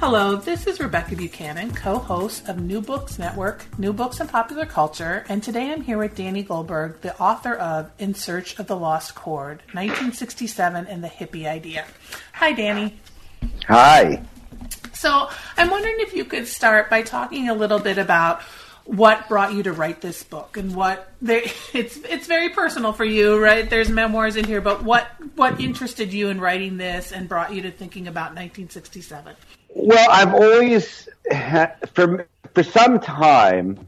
Hello, this is Rebecca Buchanan, co host of New Books Network, New Books and Popular Culture, and today I'm here with Danny Goldberg, the author of In Search of the Lost Chord 1967 and the Hippie Idea. Hi, Danny. Hi. So I'm wondering if you could start by talking a little bit about what brought you to write this book and what it's it's very personal for you right there's memoirs in here but what what interested you in writing this and brought you to thinking about 1967 well, I've always, for for some time,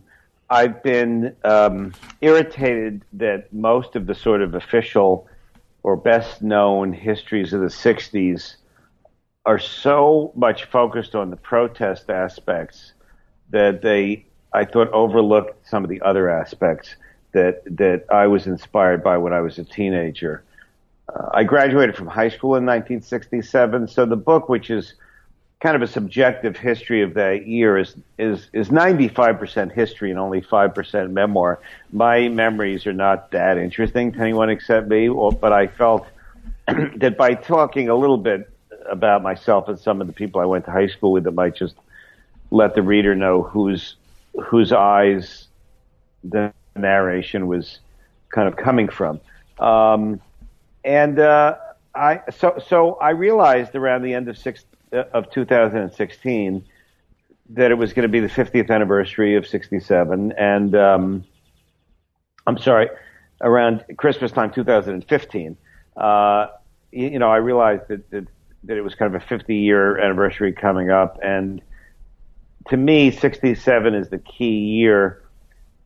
I've been um, irritated that most of the sort of official or best known histories of the '60s are so much focused on the protest aspects that they, I thought, overlooked some of the other aspects that that I was inspired by when I was a teenager. Uh, I graduated from high school in 1967, so the book, which is kind of a subjective history of that year is is is 95% history and only 5% memoir. My memories are not that interesting to anyone except me, but I felt that by talking a little bit about myself and some of the people I went to high school with, it might just let the reader know whose whose eyes the narration was kind of coming from. Um, and uh, I so so I realized around the end of six of 2016 that it was going to be the 50th anniversary of 67 and um, i'm sorry around christmas time 2015 uh, you, you, know i realized that, that, that it was kind of a 50 year anniversary coming up and to me 67 is the key year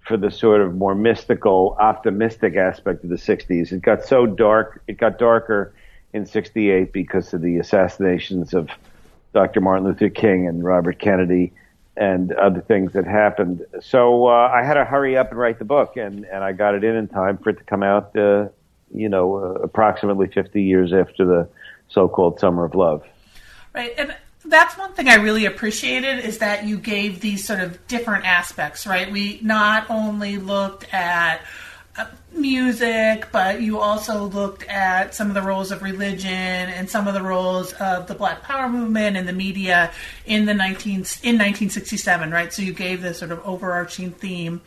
for the sort of more mystical optimistic aspect of the 60s it got so dark it got darker in 68 because of the assassinations of Dr. Martin Luther King and Robert Kennedy and other things that happened. So uh, I had to hurry up and write the book, and, and I got it in in time for it to come out, uh, you know, uh, approximately 50 years after the so-called Summer of Love. Right, and that's one thing I really appreciated is that you gave these sort of different aspects, right? We not only looked at music, but you also looked at some of the roles of religion and some of the roles of the Black Power movement and the media in the 19 in 1967, right? So you gave this sort of overarching theme,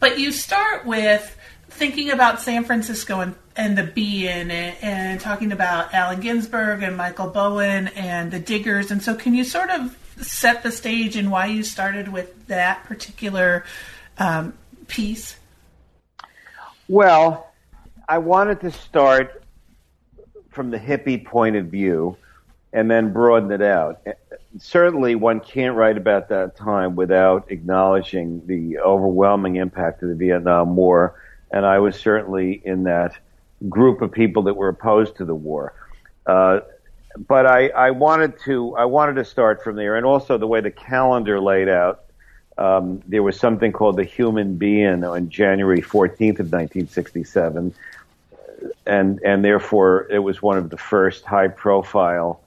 but you start with thinking about San Francisco and, and the Be-In, and talking about Allen Ginsberg and Michael Bowen and the Diggers, and so can you sort of set the stage and why you started with that particular um, piece? Well, I wanted to start from the hippie point of view and then broaden it out. Certainly, one can't write about that time without acknowledging the overwhelming impact of the Vietnam War, and I was certainly in that group of people that were opposed to the war. Uh, but I, I wanted to I wanted to start from there, and also the way the calendar laid out um, there was something called the Human Be-In on January 14th of 1967, and and therefore it was one of the first high-profile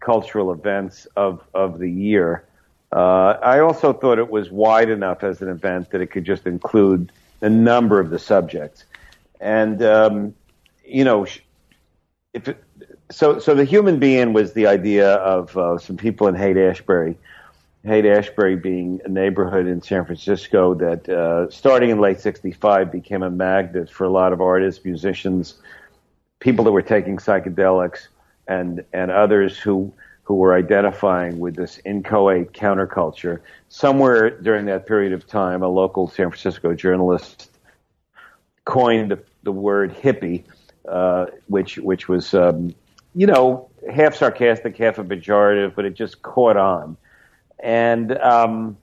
cultural events of of the year. Uh, I also thought it was wide enough as an event that it could just include a number of the subjects, and um, you know, if it, so, so the Human Be-In was the idea of uh, some people in Haight Ashbury Haight Ashbury being a neighborhood in San Francisco that, uh, starting in late '65, became a magnet for a lot of artists, musicians, people that were taking psychedelics, and and others who who were identifying with this inchoate counterculture. Somewhere during that period of time, a local San Francisco journalist coined the, the word hippie, uh, which which was um, you know half sarcastic, half a pejorative, but it just caught on and um,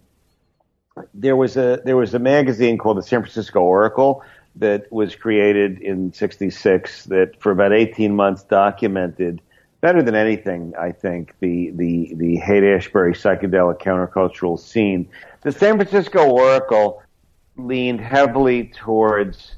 there was a there was a magazine called the San Francisco Oracle that was created in '66 that for about 18 months documented better than anything, I think, the the the Haight Ashbury psychedelic countercultural scene. The San Francisco Oracle leaned heavily towards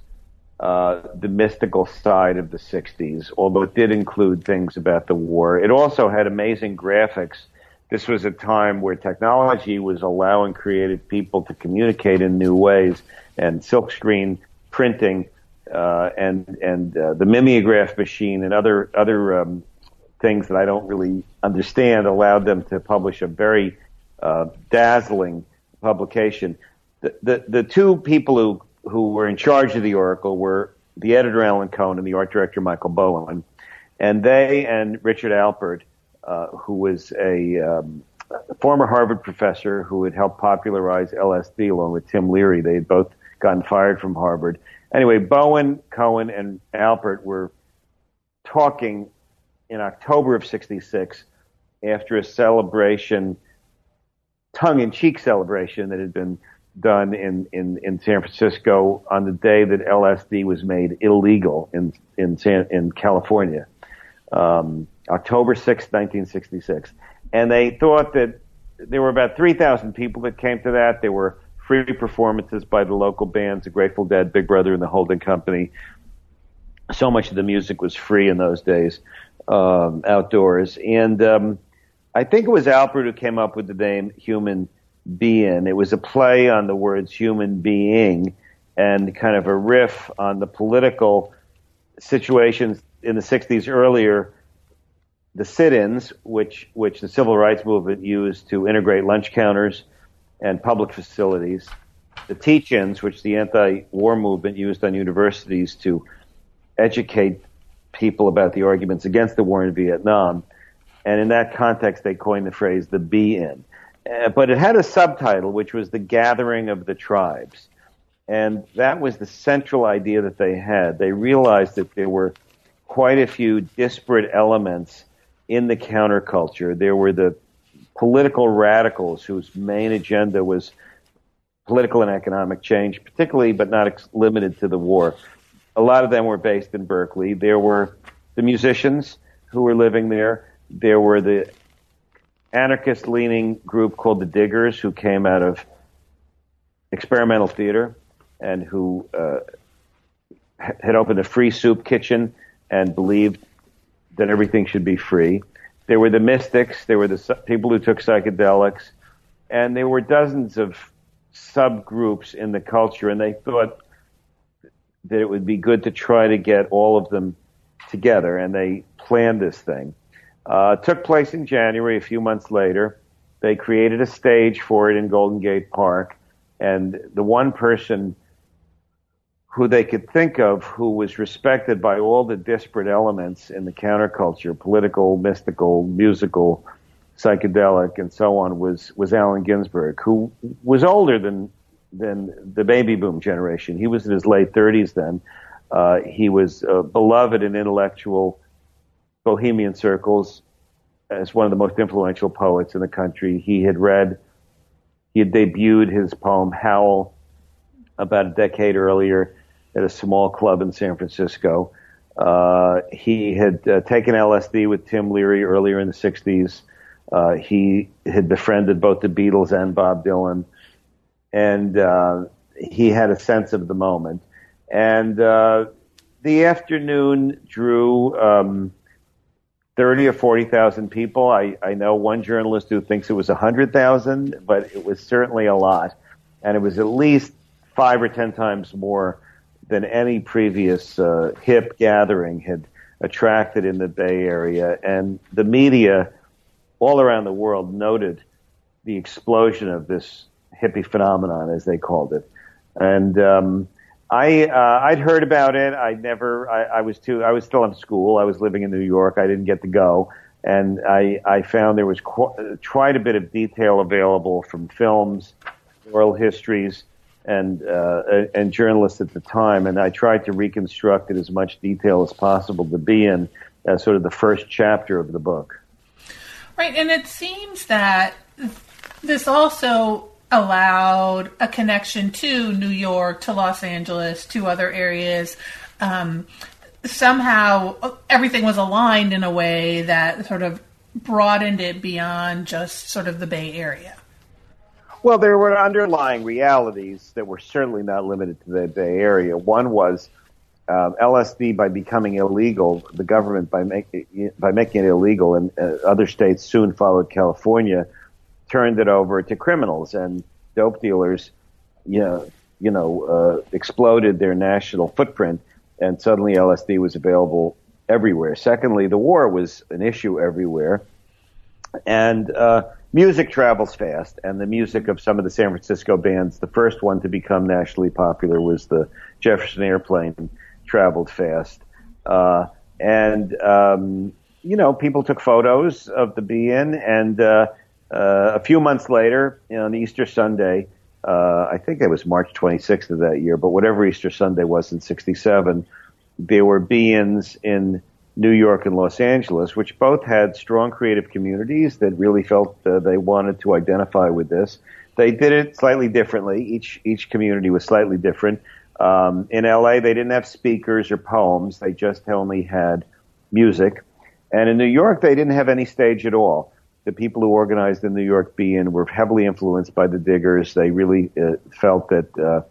uh, the mystical side of the '60s, although it did include things about the war. It also had amazing graphics. This was a time where technology was allowing creative people to communicate in new ways, and silkscreen printing uh, and and uh, the mimeograph machine and other other um, things that I don't really understand allowed them to publish a very uh, dazzling publication. The, the, the two people who who were in charge of the Oracle were the editor Allen Cohen and the art director Michael Bowen, and they and Richard Alpert, uh, who was a um, former Harvard professor who had helped popularize LSD along with Tim Leary. They had both gotten fired from Harvard. Anyway, Bowen, Cohen, and Alpert were talking in October of 66 after a celebration, tongue in cheek celebration that had been done in, in, in San Francisco on the day that LSD was made illegal in, in, San, in California, um, October 6, 1966. And they thought that there were about 3,000 people that came to that. There were free performances by the local bands, the Grateful Dead, Big Brother, and the Holding Company. So much of the music was free in those days um, outdoors. And um, I think it was Alpert who came up with the name Human Be-In. It was a play on the words human being and kind of a riff on the political situations in the 60s earlier. The sit-ins, which which the civil rights movement used to integrate lunch counters and public facilities, the teach-ins, which the anti-war movement used on universities to educate people about the arguments against the war in Vietnam. And in that context, they coined the phrase the be in. Uh, but it had a subtitle, which was the gathering of the tribes. And that was the central idea that they had. They realized that there were quite a few disparate elements in the counterculture. There were the political radicals whose main agenda was political and economic change, particularly, but not ex- limited to the war a lot of them were based in Berkeley. There were the musicians who were living there. There were the anarchist leaning group called the Diggers who came out of experimental theater and who uh, had opened a free soup kitchen and believed that everything should be free. There were the mystics. There were the people who took psychedelics. And there were dozens of subgroups in the culture. And they thought that it would be good to try to get all of them together, and they planned this thing. Uh, took place in January. A few months later, they created a stage for it in Golden Gate Park, and the one person who they could think of who was respected by all the disparate elements in the counterculture, political, mystical, musical, psychedelic, and so on, was was Allen Ginsberg, who was older than than the baby boom generation. He was in his late 30s then. Uh, he was uh, beloved in intellectual bohemian circles as one of the most influential poets in the country. He had read, he had debuted his poem Howl about a decade earlier at a small club in San Francisco. Uh, he had uh, taken LSD with Tim Leary earlier in the 60s. Uh, he had befriended both the Beatles and Bob Dylan and uh, he had a sense of the moment. And uh, the afternoon drew um, thirty or forty thousand people. I, I know one journalist who thinks it was hundred thousand, but it was certainly a lot, and it was at least five or ten times more than any previous uh, hip gathering had attracted in the Bay Area. And the media all around the world noted the explosion of this hippie phenomenon, as they called it. And um, I uh, I'd heard about it. I never. I, I was too. I was still in school. I was living in New York. I didn't get to go. And I, I found there was qu- quite a bit of detail available from films, oral histories, and uh, and journalists at the time. And I tried to reconstruct it as much detail as possible to be in as sort of the first chapter of the book. Right, and it seems that this also allowed a connection to New York, to Los Angeles, to other areas. Um, somehow everything was aligned in a way that sort of broadened it beyond just sort of the Bay Area. Well, there were underlying realities that were certainly not limited to the Bay Area. One was um, LSD by becoming illegal, the government by making by making it illegal, and uh, other states soon followed California, turned it over to criminals and dope dealers. You know, you know, uh, exploded their national footprint, and suddenly LSD was available everywhere. Secondly, the war was an issue everywhere, and uh, music travels fast, and the music of some of the San Francisco bands, the first one to become nationally popular was the Jefferson Airplane, traveled fast, uh, and um, you know, people took photos of the be-in, and uh, uh, a few months later, you know, on Easter Sunday uh, I think it was March 26th of that year, but whatever Easter Sunday was in 67, there were be-ins in New York and Los Angeles, which both had strong creative communities that really felt uh, they wanted to identify with this. They did it slightly differently. Each each community was slightly different. Um, in LA, they didn't have speakers or poems; they just only had music. And in New York, they didn't have any stage at all the people who organized the New York Be-In were heavily influenced by the Diggers. They really uh, felt that uh,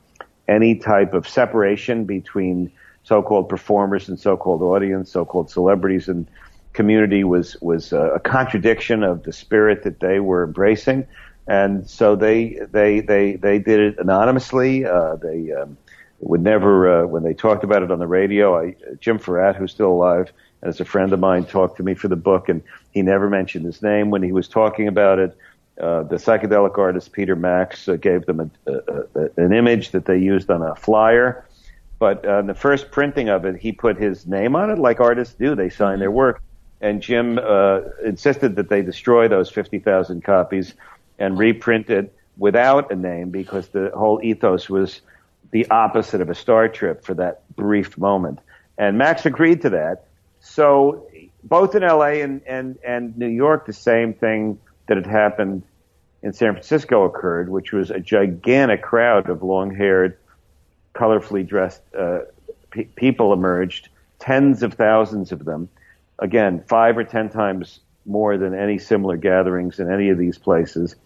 any type of separation between so-called performers and so-called audience, so-called celebrities and community was was uh, a contradiction of the spirit that they were embracing. And so they they they they did it anonymously. Uh, they um, would never uh, when they talked about it on the radio. I, Jim Fouratt, who's still alive, and is a friend of mine talked to me for the book, and he never mentioned his name when he was talking about it. Uh, the psychedelic artist Peter Max uh, gave them a, a, a, an image that they used on a flyer, but uh, the first printing of it, he put his name on it, like artists do. They sign their work, and Jim uh, insisted that they destroy those fifty thousand copies and reprint it without a name because the whole ethos was the opposite of a star trip for that brief moment. And Max agreed to that. So both in LA and, and, and New York, the same thing that had happened in San Francisco occurred, which was a gigantic crowd of long-haired, colorfully dressed uh, pe- people emerged, tens of thousands of them. Again, five or ten times more than any similar gatherings in any of these places.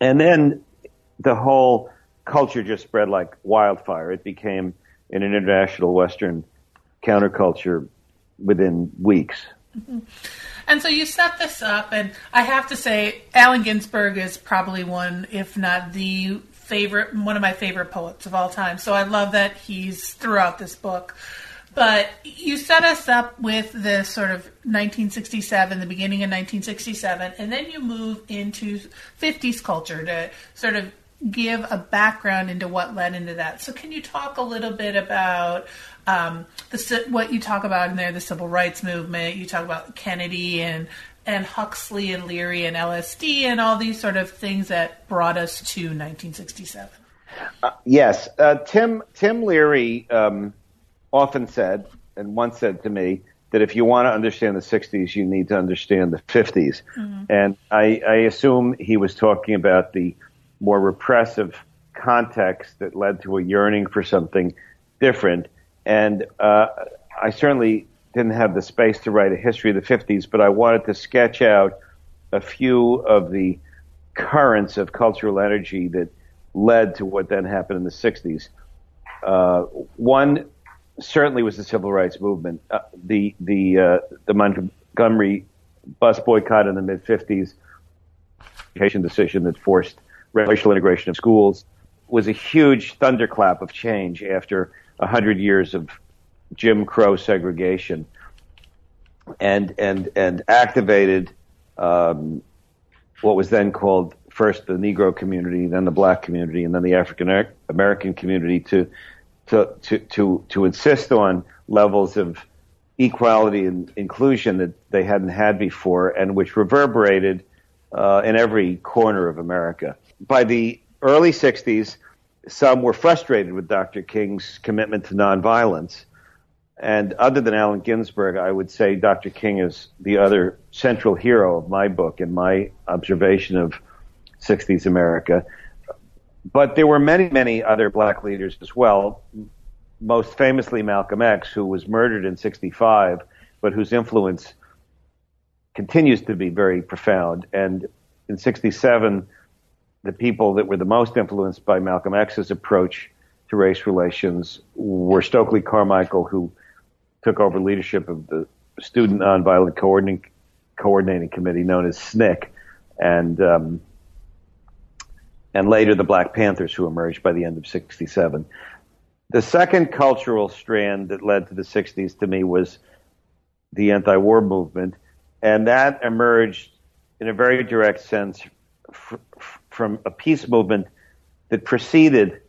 And then the whole culture just spread like wildfire. It became an international Western counterculture within weeks. Mm-hmm. And so you set this up, and I have to say, Allen Ginsberg is probably one, if not the favorite, one of my favorite poets of all time. So I love that he's throughout this book. But you set us up with this sort of 1967, the beginning of 1967, and then you move into 50s culture to sort of give a background into what led into that. So, can you talk a little bit about um, the what you talk about in there, the civil rights movement? You talk about Kennedy and and Huxley and Leary and LSD and all these sort of things that brought us to 1967. Uh, yes, uh, Tim Tim Leary um, often said, and once said to me, that if you want to understand the 60s, you need to understand the 50s. Mm-hmm. And I, I assume he was talking about the more repressive context that led to a yearning for something different. And uh, I certainly didn't have the space to write a history of the 50s, but I wanted to sketch out a few of the currents of cultural energy that led to what then happened in the 60s. Uh, one certainly was the civil rights movement. Uh, the the uh, the Montgomery bus boycott in the mid 50s, education decision that forced racial integration of schools was a huge thunderclap of change after a hundred years of Jim Crow segregation, and and and activated um, what was then called first the Negro community, then the Black community, and then the African American community to to to to insist on levels of equality and inclusion that they hadn't had before, and which reverberated uh, in every corner of America by the early 60s, some were frustrated with Dr. King's commitment to nonviolence. And other than Allen Ginsberg, I would say Dr. King is the other central hero of my book and my observation of 60s America. But there were many, many other black leaders as well. most famously Malcolm X, who was murdered in 65, but whose influence continues to be very profound. And in 67, the people that were the most influenced by Malcolm X's approach to race relations were Stokely Carmichael, who took over leadership of the Student Nonviolent Coordinating, Coordinating Committee, known as SNCC, and um, and later the Black Panthers, who emerged by the end of '67. The second cultural strand that led to the '60s to me was the anti-war movement, and that emerged in a very direct sense f- from a peace movement that preceded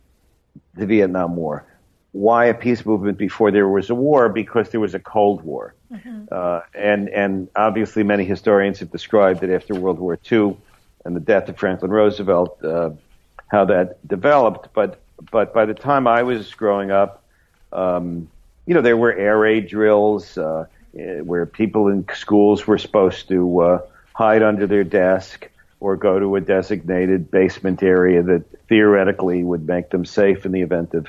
the Vietnam War. Why a peace movement before there was a war? Because there was a Cold War, mm-hmm. uh, and and obviously many historians have described that after World War II and the death of Franklin Roosevelt, uh, how that developed. But but by the time I was growing up, um, you know, there were air raid drills uh, where people in schools were supposed to uh, hide under their desk or go to a designated basement area that theoretically would make them safe in the event of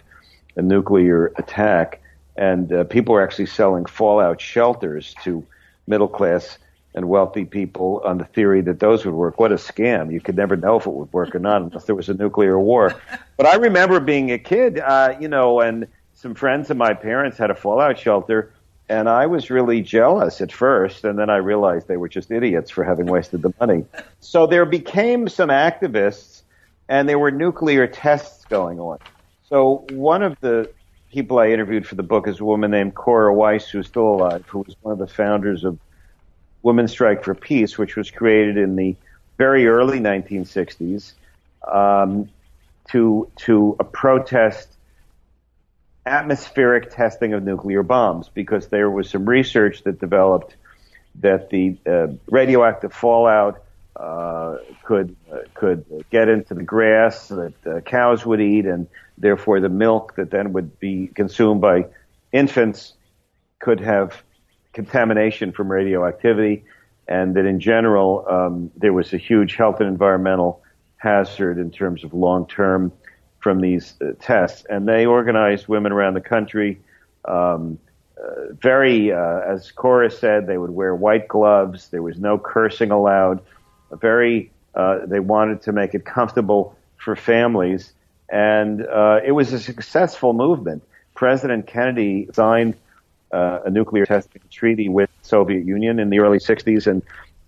a nuclear attack. And uh, people were actually selling fallout shelters to middle class and wealthy people on the theory that those would work. What a scam. You could never know if it would work or not unless there was a nuclear war. But I remember being a kid, uh, you know, and some friends of my parents had a fallout shelter and I was really jealous at first, and then I realized they were just idiots for having wasted the money. So there became some activists, and there were nuclear tests going on. So one of the people I interviewed for the book is a woman named Cora Weiss, who's still alive, who was one of the founders of Women's Strike for Peace, which was created in the very early 1960s um, to to a protest atmospheric testing of nuclear bombs because there was some research that developed that the uh, radioactive fallout uh, could uh, could get into the grass that uh, cows would eat, and therefore the milk that then would be consumed by infants could have contamination from radioactivity, and that in general um, there was a huge health and environmental hazard in terms of long term from these uh, tests, and they organized women around the country. Um, uh, very, as Cora said, they would wear white gloves. There was no cursing allowed. Very, uh, they wanted to make it comfortable for families, and uh, it was a successful movement. President Kennedy signed uh, a nuclear testing treaty with the Soviet Union in the early '60s, and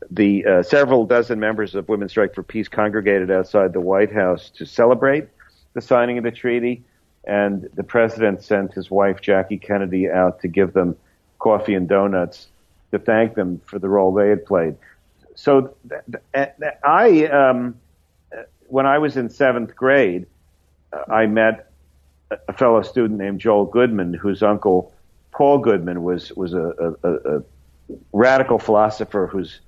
the several dozen members of Women's Strike for Peace congregated outside the White House to celebrate the signing of the treaty, and the president sent his wife Jackie Kennedy out to give them coffee and donuts to thank them for the role they had played. So th- th- I, um, when I was in seventh grade, uh, I met a fellow student named Joel Goodman, whose uncle Paul Goodman was was a, a, a radical philosopher who's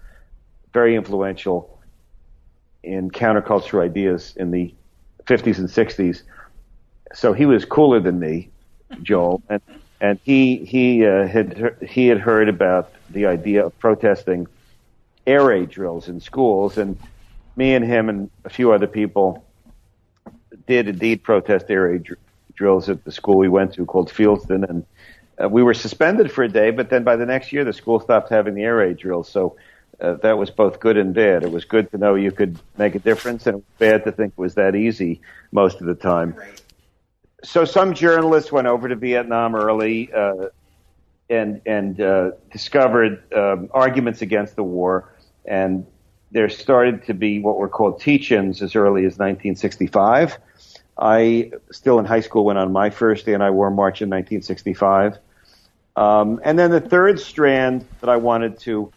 very influential in counterculture ideas in the 50s and 60s. So he was cooler than me, Joel, and and he he uh, had he had heard about the idea of protesting air raid drills in schools, and me and him and a few other people did indeed protest air raid dr- drills at the school we went to called Fieldston, and uh, we were suspended for a day. But then by the next year, the school stopped having the air raid drills, so uh, that was both good and bad. It was good to know you could make a difference, and it was bad to think it was that easy most of the time. So some journalists went over to Vietnam early uh, and and uh, discovered um, arguments against the war, and there started to be what were called teach-ins as early as 1965. I still in high school went on my first anti-war march in 1965, um, and then the third strand that I wanted to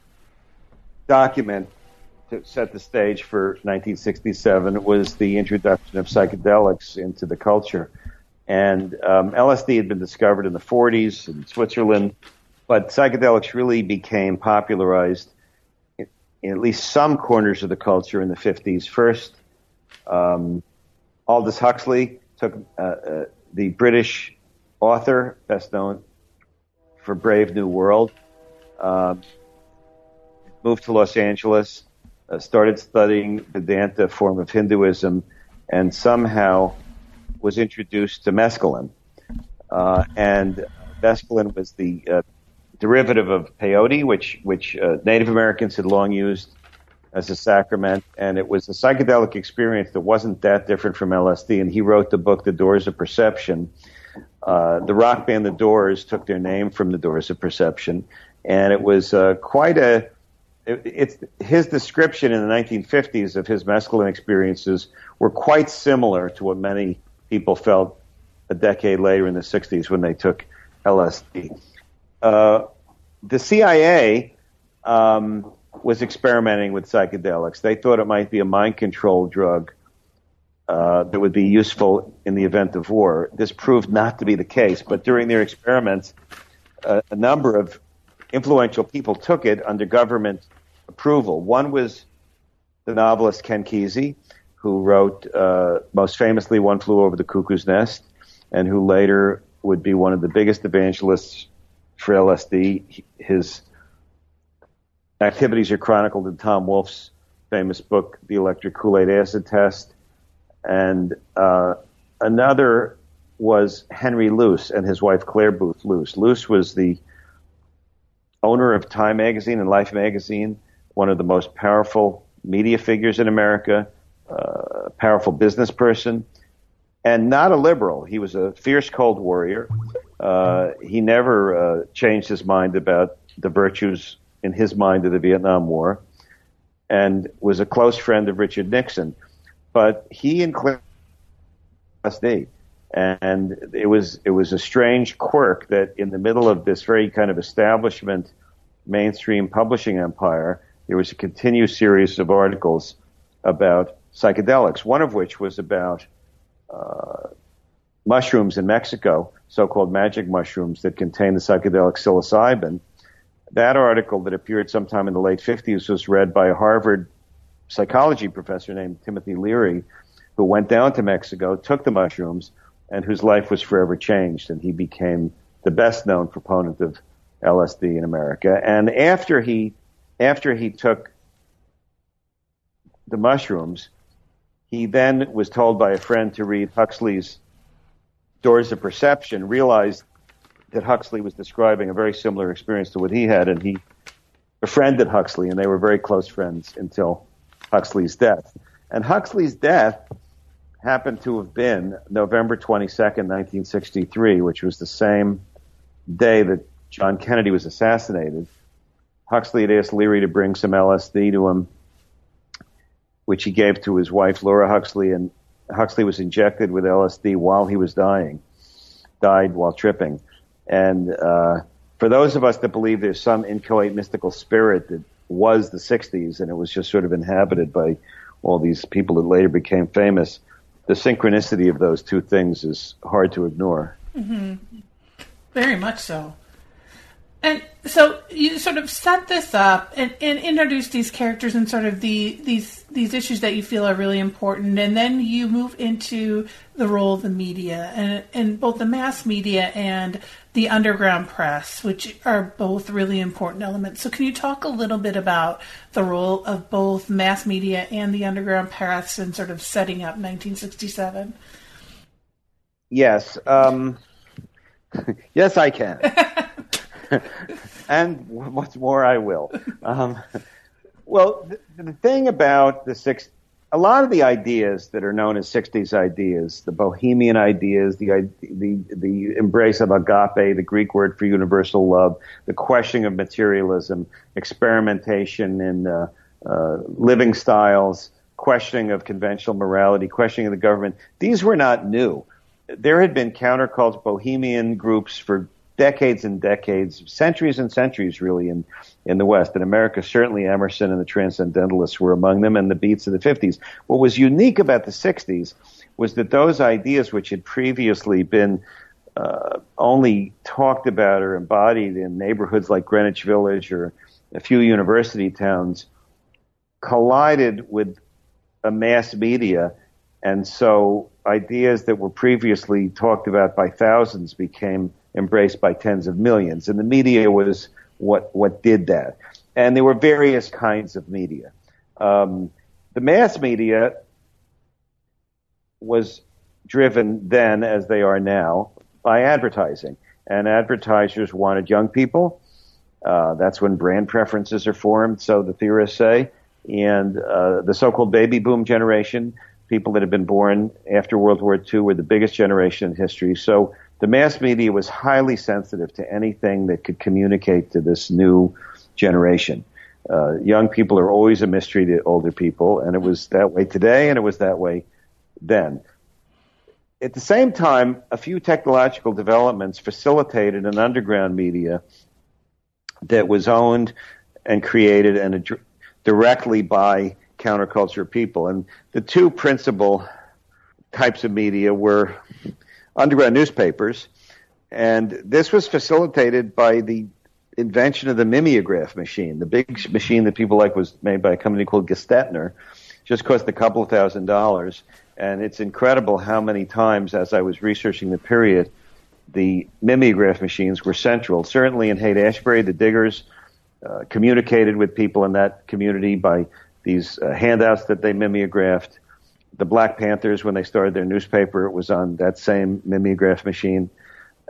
document to set the stage for 1967 was the introduction of psychedelics into the culture. And um, LSD had been discovered in the 40s in Switzerland, but psychedelics really became popularized in, in at least some corners of the culture in the 50s. First, um, Aldous Huxley took uh, uh, the British author, best known for Brave New World. Um, moved to Los Angeles, uh, started studying Vedanta form of Hinduism, and somehow was introduced to mescaline. uh, and mescaline was the uh, derivative of peyote, which which uh, Native Americans had long used as a sacrament, and it was a psychedelic experience that wasn't that different from LSD. And he wrote the book, The Doors of Perception. Uh, the rock band The Doors took their name from The Doors of Perception, and it was uh, quite a. It, it's his description in the 1950s of his mescaline experiences were quite similar to what many people felt a decade later in the 60s when they took LSD. Uh, the CIA um, was experimenting with psychedelics. They thought it might be a mind control drug uh, that would be useful in the event of war. This proved not to be the case, but during their experiments, uh, a number of influential people took it under government approval. One was the novelist Ken Kesey, who wrote uh, most famously One Flew Over the Cuckoo's Nest, and who later would be one of the biggest evangelists for LSD. His activities are chronicled in Tom Wolfe's famous book, The Electric Kool-Aid Acid Test. And uh, another was Henry Luce and his wife Clare Boothe Luce. Luce was the owner of Time Magazine and Life Magazine, one of the most powerful media figures in America, a powerful business person, and not a liberal. He was a fierce Cold Warrior. Uh, he never uh, changed his mind about the virtues in his mind of the Vietnam War, and was a close friend of Richard Nixon. But he and Clinton and it was it was a strange quirk that in the middle of this very kind of establishment mainstream publishing empire, there was a continuous series of articles about psychedelics. One of which was about uh, mushrooms in Mexico, so-called magic mushrooms that contain the psychedelic psilocybin. That article that appeared sometime in the late 50s was read by a Harvard psychology professor named Timothy Leary, who went down to Mexico, took the mushrooms, and whose life was forever changed, and he became the best known proponent of LSD in America. And after he after he took the mushrooms, he then was told by a friend to read Huxley's Doors of Perception, realized that Huxley was describing a very similar experience to what he had, and he befriended Huxley, and they were very close friends until Huxley's death. And Huxley's death happened to have been November 22nd, 1963, which was the same day that John Kennedy was assassinated. Huxley had asked Leary to bring some LSD to him which he gave to his wife Laura Huxley, and Huxley was injected with LSD while he was dying, died while tripping. And uh, for those of us that believe there's some inchoate mystical spirit that was the 60s and it was just sort of inhabited by all these people that later became famous, the synchronicity of those two things is hard to ignore. Mm-hmm. Very much so. And so you sort of set this up and, and introduce these characters and sort of the these these issues that you feel are really important, and then you move into the role of the media and and both the mass media and the underground press, which are both really important elements. So, can you talk a little bit about the role of both mass media and the underground press in sort of setting up 1967? Yes, um, yes, I can. and what's more, I will. Um, well, the, the, thing about the six, a lot of the ideas that are known as '60s ideas, the Bohemian ideas, the the the embrace of agape, the Greek word for universal love, the questioning of materialism, experimentation in uh, uh, living styles, questioning of conventional morality, questioning of the government. These were not new. There had been countercults, bohemian groups for decades and decades, centuries and centuries, really, in in the West. In America, certainly Emerson and the Transcendentalists were among them, and the Beats of the 50s. What was unique about the 60s was that those ideas, which had previously been uh, only talked about or embodied in neighborhoods like Greenwich Village or a few university towns, collided with a mass media, and so ideas that were previously talked about by thousands became embraced by tens of millions. And the media was what, what did that. And there were various kinds of media. Um, the mass media was driven then, as they are now, by advertising. And advertisers wanted young people. Uh, that's when brand preferences are formed, so the theorists say. And uh, the so-called baby boom generation, people that had been born after World War II, were the biggest generation in history. So the mass media was highly sensitive to anything that could communicate to this new generation. Uh, young people are always a mystery to older people, and it was that way today, and it was that way then. At the same time, a few technological developments facilitated an underground media that was owned and created and ad- directly by counterculture people. And the two principal types of media were underground newspapers, and this was facilitated by the invention of the mimeograph machine. The big machine that people like was made by a company called Gestetner. Just cost a couple of thousand dollars, and it's incredible how many times, as I was researching the period, the mimeograph machines were central. Certainly in Haight Ashbury, the diggers uh, communicated with people in that community by these uh, handouts that they mimeographed. The Black Panthers, when they started their newspaper, it was on that same mimeograph machine.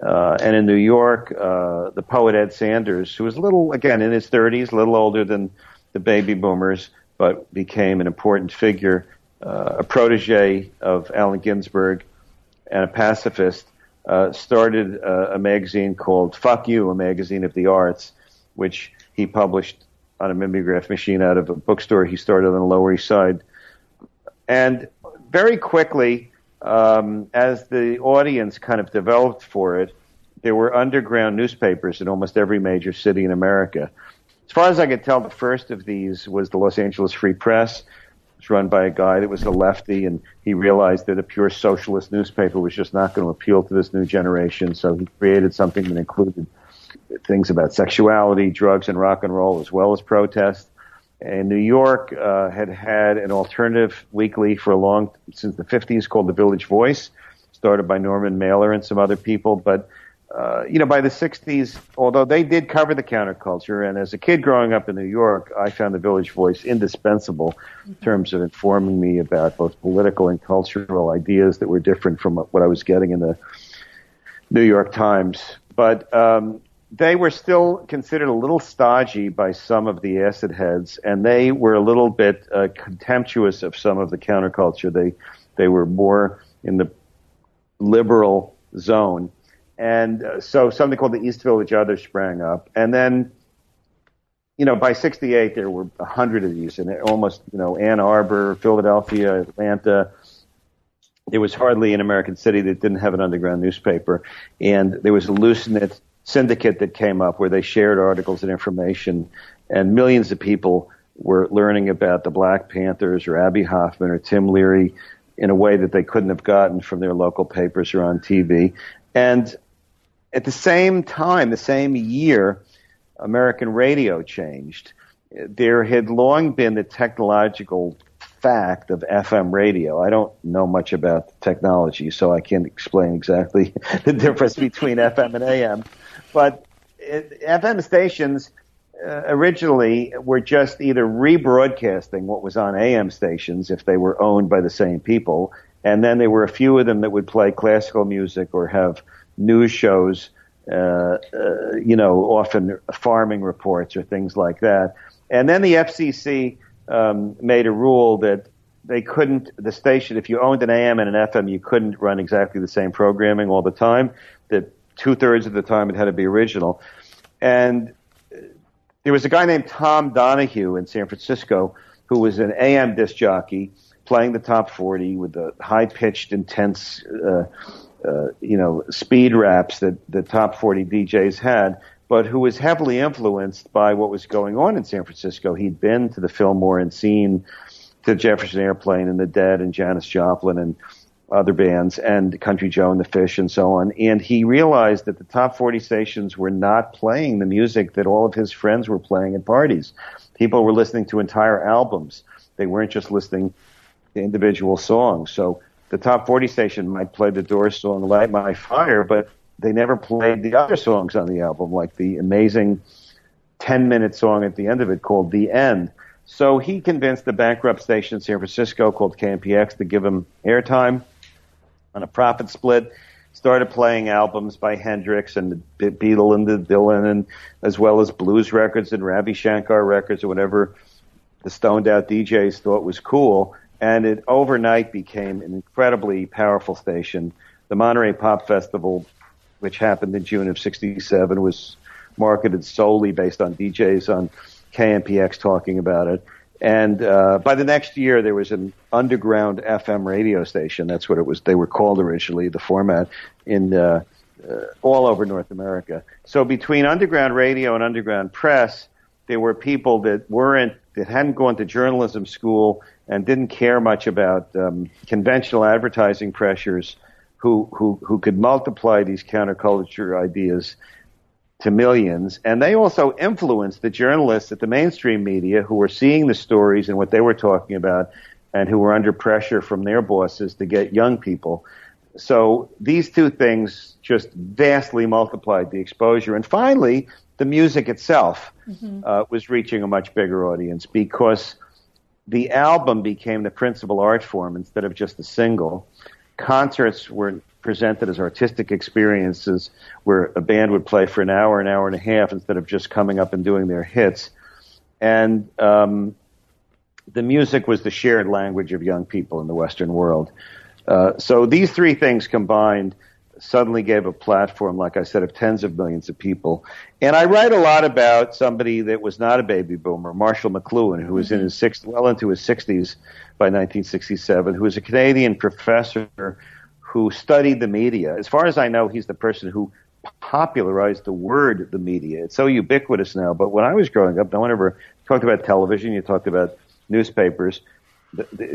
Uh, and in New York, uh, the poet Ed Sanders, who was a little, again, in his 30s, a little older than the baby boomers, but became an important figure, uh, a protege of Allen Ginsberg and a pacifist, uh, started uh, a magazine called Fuck You, a magazine of the arts, which he published on a mimeograph machine out of a bookstore he started on the Lower East Side. And very quickly, um, as the audience kind of developed for it, there were underground newspapers in almost every major city in America. As far as I could tell, the first of these was the Los Angeles Free Press. It was run by a guy that was a lefty, and he realized that a pure socialist newspaper was just not going to appeal to this new generation. So he created something that included things about sexuality, drugs, and rock and roll, as well as protest and New York uh, had had an alternative weekly for a long since the 50s called the Village Voice, started by Norman Mailer and some other people. But uh, you know, by the 60s, although they did cover the counterculture, and as a kid growing up in New York, I found the Village Voice indispensable in terms of informing me about both political and cultural ideas that were different from what I was getting in the New York Times. But um, they were still considered a little stodgy by some of the acid heads, and they were a little bit uh, contemptuous of some of the counterculture. They they were more in the liberal zone, and uh, so something called the East Village Other sprang up, and then. You know, by '68 there were a hundred of these, and almost, you know, Ann Arbor, Philadelphia, Atlanta, there was hardly an American city that didn't have an underground newspaper, and there was a loose knit syndicate that came up where they shared articles and information, and millions of people were learning about the Black Panthers or Abbie Hoffman or Tim Leary in a way that they couldn't have gotten from their local papers or on TV. And at the same time, the same year, American radio changed. There had long been the technological fact of FM radio. I don't know much about technology, so I can't explain exactly the difference between FM and AM. But it, FM stations uh, originally were just either rebroadcasting what was on AM stations if they were owned by the same people, and then there were a few of them that would play classical music or have news shows, uh, uh, you know, often farming reports or things like that. And then the FCC um, made a rule that they couldn't, the station, if you owned an AM and an FM, you couldn't run exactly the same programming all the time. That two thirds of the time it had to be original. And there was a guy named Tom Donahue in San Francisco who was an AM disc jockey playing the top 40 with the high pitched, intense, uh, uh, you know, speed raps that the top 40 DJs had, but who was heavily influenced by what was going on in San Francisco. He'd been to the Fillmore and seen the Jefferson Airplane and the Dead and Janis Joplin and other bands and Country Joe and the Fish and so on. And he realized that the top 40 stations were not playing the music that all of his friends were playing at parties. People were listening to entire albums. They weren't just listening to individual songs. So the top 40 station might play the Doors song Light My Fire, but they never played the other songs on the album, like the amazing 10 minute song at the end of it called The End. So he convinced the bankrupt station in San Francisco called KMPX to give him airtime on a profit split. started playing albums by Hendrix and the Beatle and the Dylan, and as well as blues records and Ravi Shankar records or whatever the stoned out DJs thought was cool. And it overnight became an incredibly powerful station. The Monterey Pop Festival, which happened in June of '67, was marketed solely based on DJs on KMPX talking about it. And uh, by the next year, there was an underground FM radio station. That's what it was. They were called originally. The format in uh, uh, all over North America. So between underground radio and underground press, there were people that weren't that hadn't gone to journalism school and didn't care much about um, conventional advertising pressures, who who who could multiply these counterculture ideas to millions. And they also influenced the journalists at the mainstream media who were seeing the stories and what they were talking about and who were under pressure from their bosses to get young people. So these two things just vastly multiplied the exposure. And finally, the music itself mm-hmm. uh, was reaching a much bigger audience because the album became the principal art form instead of just a single. Concerts were presented as artistic experiences where a band would play for an hour, an hour and a half instead of just coming up and doing their hits. And um, the music was the shared language of young people in the Western world. Uh, so these three things combined suddenly gave a platform, like I said, of tens of millions of people. And I write a lot about somebody that was not a baby boomer, Marshall McLuhan, who was in his six, well into his 60s by 1967, who was a Canadian professor who studied the media. As far as I know, he's the person who popularized the word the media. It's so ubiquitous now. But when I was growing up, no one ever talked about television. You talked about newspapers.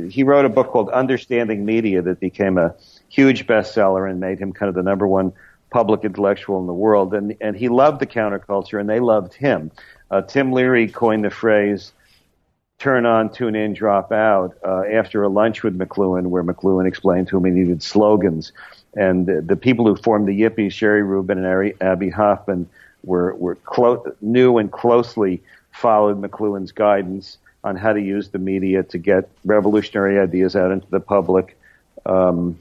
He wrote a book called Understanding Media that became a huge bestseller and made him kind of the number one public intellectual in the world. And, and he loved the counterculture and they loved him. Uh, Tim Leary coined the phrase turn on, tune in, drop out uh, after a lunch with McLuhan, where McLuhan explained to him he needed slogans. And the, the people who formed the Yippies, Jerry Rubin and Ari, Abbie Hoffman, were, were clo- knew and closely followed McLuhan's guidance on how to use the media to get revolutionary ideas out into the public. Um,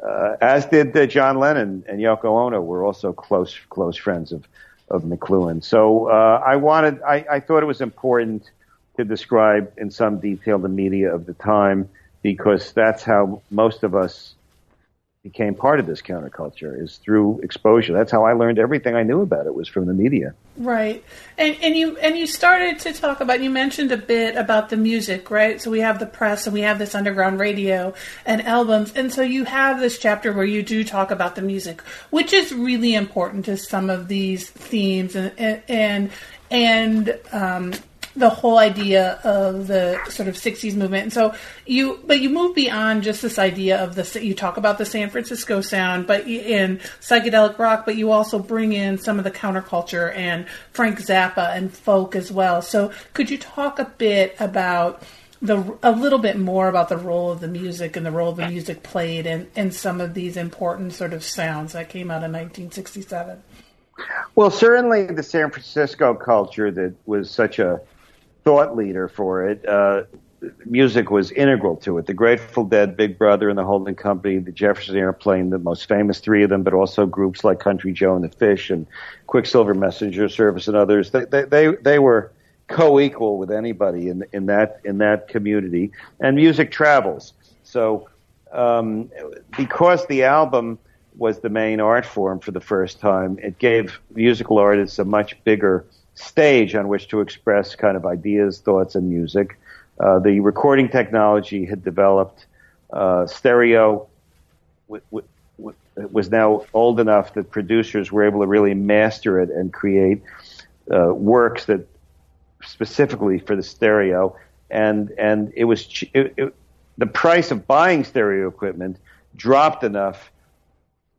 uh, as did uh, John Lennon and Yoko Ono were also close close friends of of McLuhan. So uh, I wanted, I, I thought it was important to describe in some detail the media of the time because that's how most of us became part of this counterculture is through exposure. That's how I learned everything I knew about it was from the media. Right. And and you and you started to talk about you mentioned a bit about the music, right? So we have the press and we have this underground radio and albums. And so you have this chapter where you do talk about the music, which is really important to some of these themes and and and um, the whole idea of the sort of 60s movement. And so you, but you move beyond just this idea of the, you talk about the San Francisco sound, but in psychedelic rock, but you also bring in some of the counterculture and Frank Zappa and folk as well. So could you talk a bit about the, a little bit more about the role of the music and the role the music played in, in some of these important sort of sounds that came out in 1967? Well, certainly the San Francisco culture that was such a thought leader for it. Uh, music was integral to it. The Grateful Dead, Big Brother, and the Holding Company, the Jefferson Airplane, the most famous three of them, but also groups like Country Joe and the Fish and Quicksilver Messenger Service and others. They they they, they were co-equal with anybody in in that in that community. And music travels. So um, because the album was the main art form for the first time, it gave musical artists a much bigger stage on which to express kind of ideas, thoughts, and music. Uh, the recording technology had developed. Uh, stereo w- w- w- was now old enough that producers were able to really master it and create uh, works that specifically for the stereo. And and it was ch- it, it, the price of buying stereo equipment dropped enough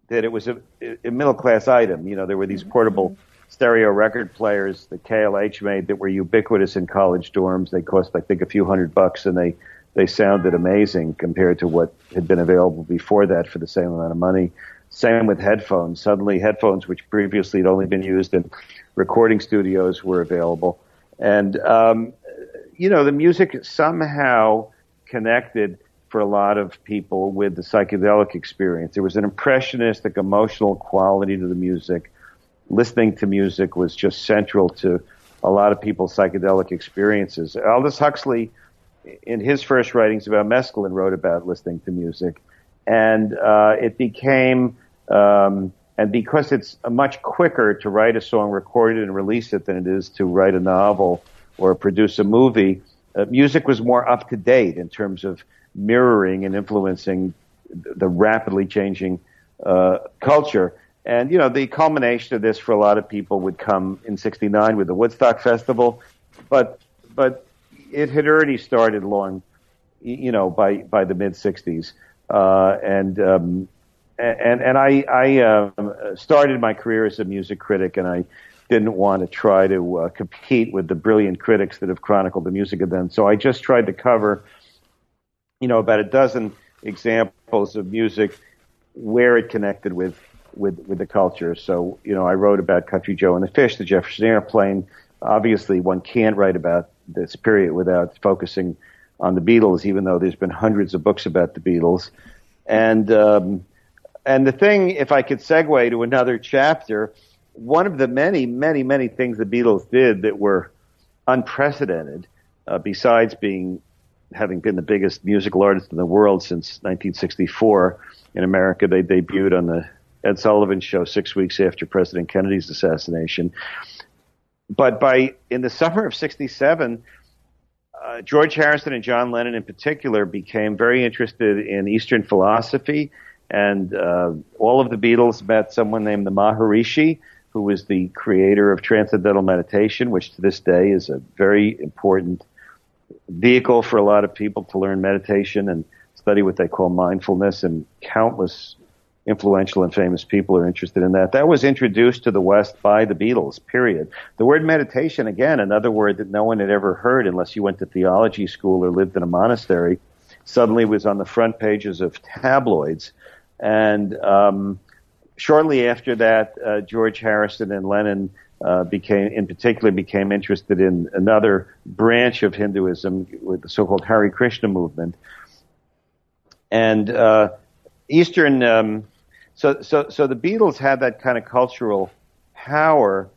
that it was a, a middle class item. You know, there were these portable stereo record players that KLH made that were ubiquitous in college dorms. They cost, I think, a few hundred bucks, and they they sounded amazing compared to what had been available before that for the same amount of money. Same with headphones. Suddenly, headphones, which previously had only been used in recording studios, were available. And, um, you know, the music somehow connected for a lot of people with the psychedelic experience. There was an impressionistic, emotional quality to the music. Listening to music was just central to a lot of people's psychedelic experiences. Aldous Huxley, in his first writings about mescaline, wrote about listening to music, and uh, it became. Um, and because it's much quicker to write a song, record it, and release it than it is to write a novel or produce a movie, uh, music was more up to date in terms of mirroring and influencing the rapidly changing uh, culture. And, you know, the culmination of this for a lot of people would come in 69 with the Woodstock Festival. But, but it had already started long, you know, by, by the mid 60s. Uh, and, um, and, and I, I uh, started my career as a music critic and I didn't want to try to uh, compete with the brilliant critics that have chronicled the music of then. So I just tried to cover you know, about a dozen examples of music where it connected with, with, with the culture. So, you know, I wrote about Country Joe and the Fish, the Jefferson Airplane. Obviously, one can't write about this period without focusing on the Beatles, even though there's been hundreds of books about the Beatles. And, um, and the thing, if I could segue to another chapter, one of the many, many, many things the Beatles did that were unprecedented, uh, besides being having been the biggest musical artist in the world since 1964 in America. They debuted on the Ed Sullivan Show six weeks after President Kennedy's assassination. But by in the summer of '67, uh, George Harrison and John Lennon, in particular, became very interested in Eastern philosophy, and uh, all of the Beatles met someone named the Maharishi, who was the creator of Transcendental Meditation, which to this day is a very important vehicle for a lot of people to learn meditation and study what they call mindfulness, and countless influential and famous people are interested in that. That was introduced to the West by the Beatles, period. The word meditation, again, another word that no one had ever heard unless you went to theology school or lived in a monastery, suddenly was on the front pages of tabloids. And um, shortly after that, uh, George Harrison and Lennon uh, became, in particular, became interested in another branch of Hinduism with the so-called Hare Krishna movement. And uh, Eastern, um, so so so the Beatles had that kind of cultural power.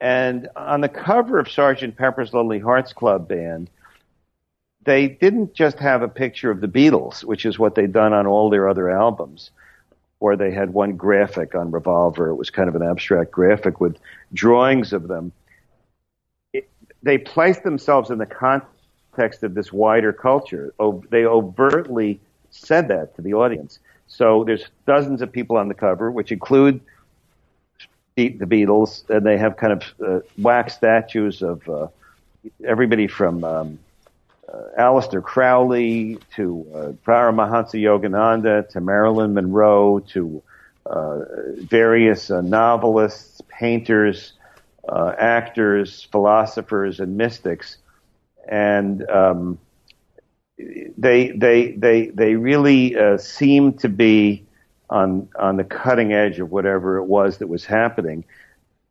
And on the cover of Sgt. Pepper's Lonely Hearts Club Band, they didn't just have a picture of the Beatles, which is what they'd done on all their other albums or they had one graphic on Revolver. It was kind of an abstract graphic with drawings of them. It, they placed themselves in the context of this wider culture. Oh, they overtly said that to the audience. So there's dozens of people on the cover, which include the, Beatles, and they have kind of uh, wax statues of uh, everybody from um, uh, Aleister Crowley to uh, Paramahansa Yogananda to Marilyn Monroe to uh, various uh, novelists, painters, uh, actors, philosophers, and mystics, and um, they they they they really uh, seem to be on on the cutting edge of whatever it was that was happening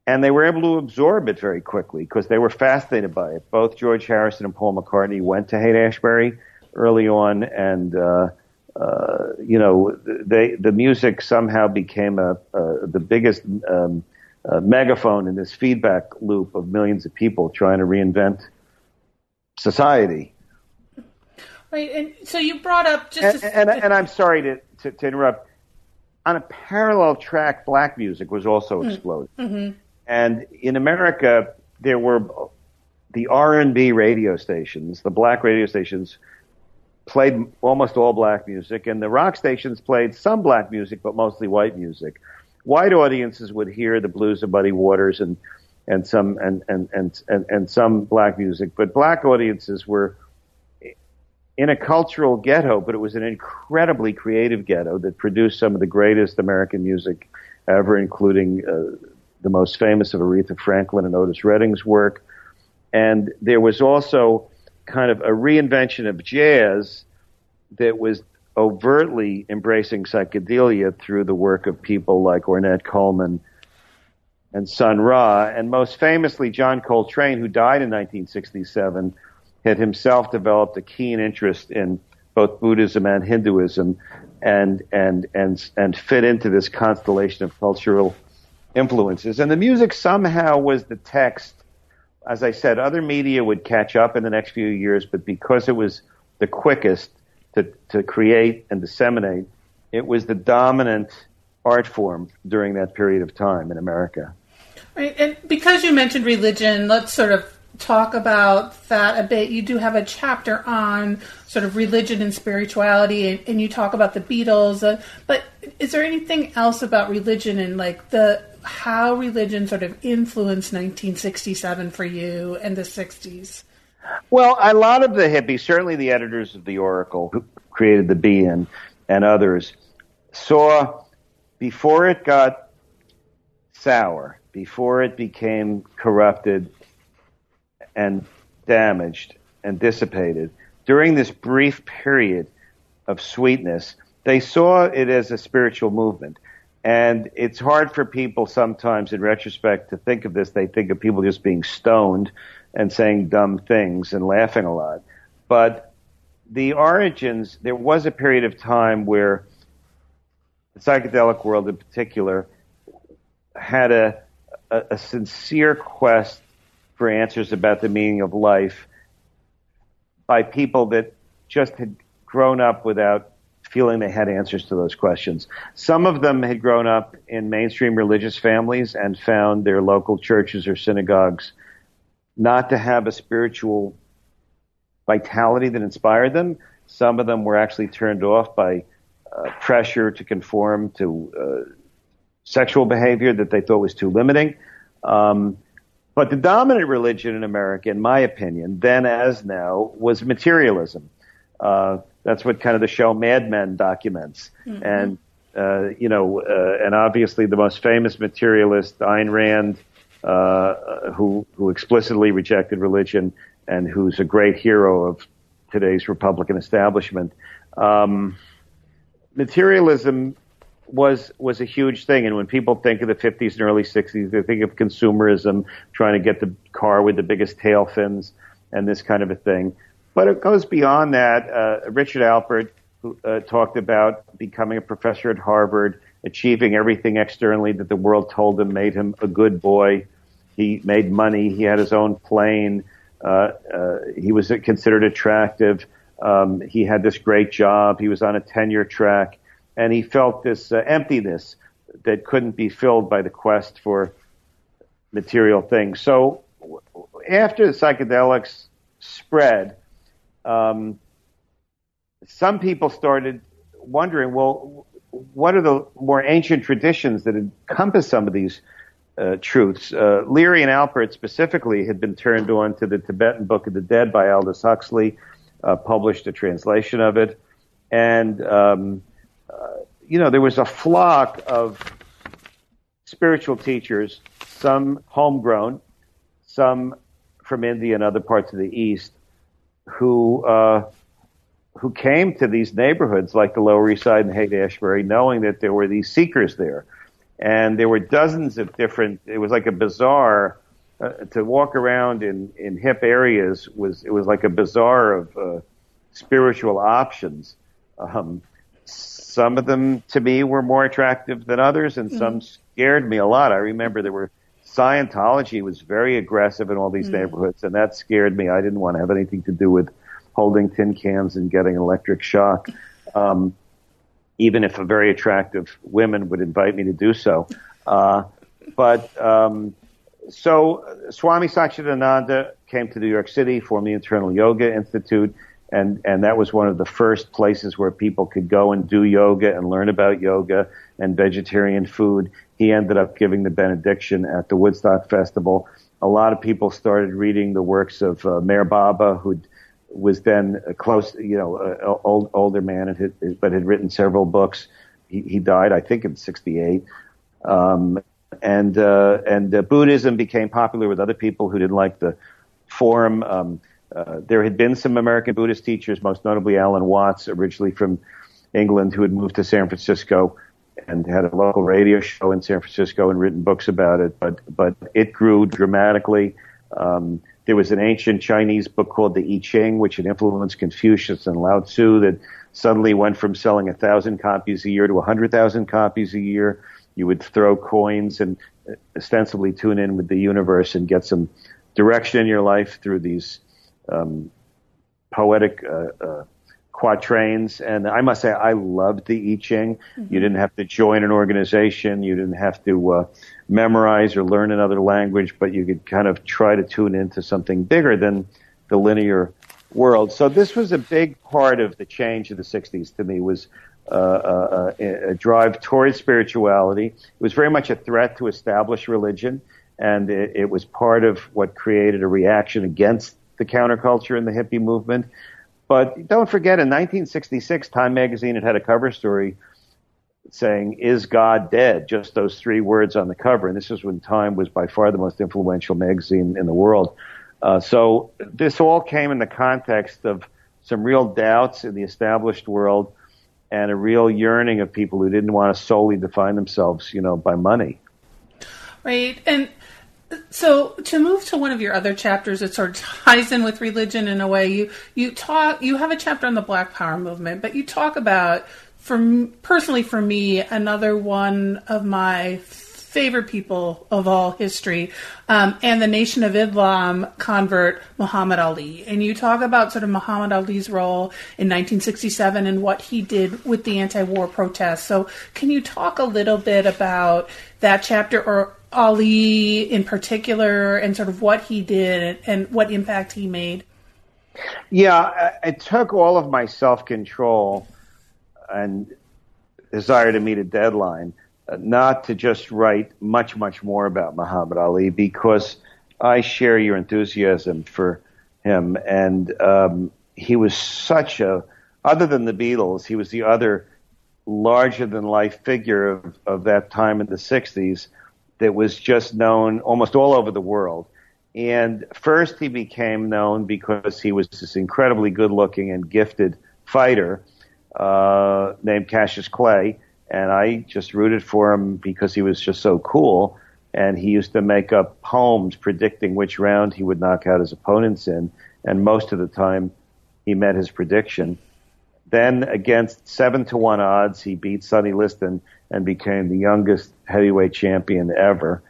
and they were able to absorb it very quickly because they were fascinated by it. Both George Harrison and Paul McCartney went to Haight Ashbury early on, and uh, uh, you know, they the music somehow became a, a the biggest um, uh, megaphone in this feedback loop of millions of people trying to reinvent society. Right, and so you brought up just and, and, and I'm sorry to, to, to, interrupt. On a parallel track, black music was also hmm. exploding. Mm-hmm and in America, there were the R&B radio stations, the black radio stations played almost all black music, and the rock stations played some black music, but mostly white music. White audiences would hear the blues of Muddy Waters and and some and and and and, and some black music, but black audiences were in a cultural ghetto, but it was an incredibly creative ghetto that produced some of the greatest American music ever, including uh, the most famous of Aretha Franklin and Otis Redding's work. And there was also kind of a reinvention of jazz that was overtly embracing psychedelia through the work of people like Ornette Coleman and Sun Ra. And most famously, John Coltrane, who died in 1967, had himself developed a keen interest in both Buddhism and Hinduism, and and and and fit into this constellation of cultural influences. And the music somehow was the text. As I said, other media would catch up in the next few years, but because it was the quickest to, to create and disseminate, it was the dominant art form during that period of time in America. And because you mentioned religion, let's sort of talk about that a bit. You do have a chapter on sort of religion and spirituality, and, and you talk about the Beatles. Uh, but is there anything else about religion and like the how religion sort of influenced 1967 for you and the 60s? Well, a lot of the hippies, certainly the editors of the Oracle, who created the Be-In, and others, saw before it got sour, before it became corrupted and damaged and dissipated, during this brief period of sweetness, they saw it as a spiritual movement. And it's hard for people sometimes, in retrospect, to think of this. They think of people just being stoned and saying dumb things and laughing a lot. But the origins, there was a period of time where the psychedelic world in particular had a, a, a sincere quest for answers about the meaning of life by people that just had grown up without feeling they had answers to those questions. Some of them had grown up in mainstream religious families and found their local churches or synagogues not to have a spiritual vitality that inspired them. Some of them were actually turned off by uh, pressure to conform to uh, sexual behavior that they thought was too limiting. Um, but the dominant religion in America, in my opinion, then as now, was materialism. Uh, that's what kind of the show Mad Men documents. Mm-hmm. And, uh, you know, uh, and obviously the most famous materialist, Ayn Rand, uh, who, who explicitly rejected religion and who's a great hero of today's Republican establishment. Um, materialism was was a huge thing. And when people think of the 50s and early 60s, they think of consumerism, trying to get the car with the biggest tail fins, and this kind of a thing. But it goes beyond that. Uh, Richard Alpert who, uh, talked about becoming a professor at Harvard, achieving everything externally that the world told him made him a good boy. He made money. He had his own plane. Uh, uh he was considered attractive. Um, he had this great job. He was on a tenure track, and he felt this uh, emptiness that couldn't be filled by the quest for material things. So after the psychedelics spread, um, some people started wondering, well, what are the more ancient traditions that encompass some of these uh, truths? Uh, Leary and Alpert specifically had been turned on to the Tibetan Book of the Dead by Aldous Huxley uh, published a translation of it, and um, you know there was a flock of spiritual teachers, some homegrown, some from India and other parts of the East, who uh, who came to these neighborhoods like the Lower East Side and Haight Ashbury, knowing that there were these seekers there, and there were dozens of different. It was like a bazaar uh, to walk around in, in hip areas was it was like a bazaar of uh, spiritual options. Um, some of them to me were more attractive than others, and mm-hmm. some scared me a lot. I remember there were Scientology was very aggressive in all these mm-hmm. neighborhoods, and that scared me. I didn't want to have anything to do with holding tin cans and getting electric shock. Um, even if a very attractive women would invite me to do so. Uh, but um, so Swami Satchidananda came to New York City, formed the Integral Yoga Institute, and and that was one of the first places where people could go and do yoga and learn about yoga and vegetarian food. He ended up giving the benediction at the Woodstock Festival. A lot of people started reading the works of uh, Meher Baba, who was then a close, you know, a, old, older man, had, but had written several books. He, he died, I think, in '68. Um, and uh, and uh, Buddhism became popular with other people who didn't like the form. Um, uh, there had been some American Buddhist teachers, most notably Alan Watts, originally from England, who had moved to San Francisco and had a local radio show in San Francisco and written books about it. But but it grew dramatically. Um, There was an ancient Chinese book called the I Ching, which had influenced Confucius and Lao Tzu, that suddenly went from selling a thousand copies a year to a hundred thousand copies a year. You would throw coins and ostensibly tune in with the universe and get some direction in your life through these um, poetic uh, uh, quatrains. And I must say, I loved the I Ching. Mm-hmm. You didn't have to join an organization. You didn't have to uh, memorize or learn another language, but you could kind of try to tune into something bigger than the linear world. So this was a big part of the change of the 60s to me was uh, uh, a, a drive towards spirituality. It was very much a threat to establish religion, and it, it was part of what created a reaction against the counterculture and the hippie movement. But don't forget, in 1966, Time magazine had had a cover story saying, Is God dead? Just those three words on the cover. And this is when Time was by far the most influential magazine in the world. Uh, so this all came in the context of some real doubts in the established world and a real yearning of people who didn't want to solely define themselves, you know, by money. Right. And so to move to one of your other chapters it sort of ties in with religion in a way you you talk you have a chapter on the black power movement but you talk about for personally for me another one of my favorite people of all history um, and the nation of islam convert muhammad ali. And you talk about sort of muhammad ali's role in 1967 and what he did with the anti-war protests. So can you talk a little bit about that chapter or Ali in particular and sort of what he did and what impact he made? Yeah, it took all of my self control and desire to meet a deadline uh, not to just write much, much more about Muhammad Ali because I share your enthusiasm for him. And um, he was such a, other than the Beatles, he was the other larger than life figure of, of that time in the 60s that was just known almost all over the world. And first he became known because he was this incredibly good looking and gifted fighter uh, named Cassius Clay. And I just rooted for him because he was just so cool. And he used to make up poems predicting which round he would knock out his opponents in. And most of the time he met his prediction. Then against seven to one odds, he beat Sonny Liston and became the youngest heavyweight champion ever.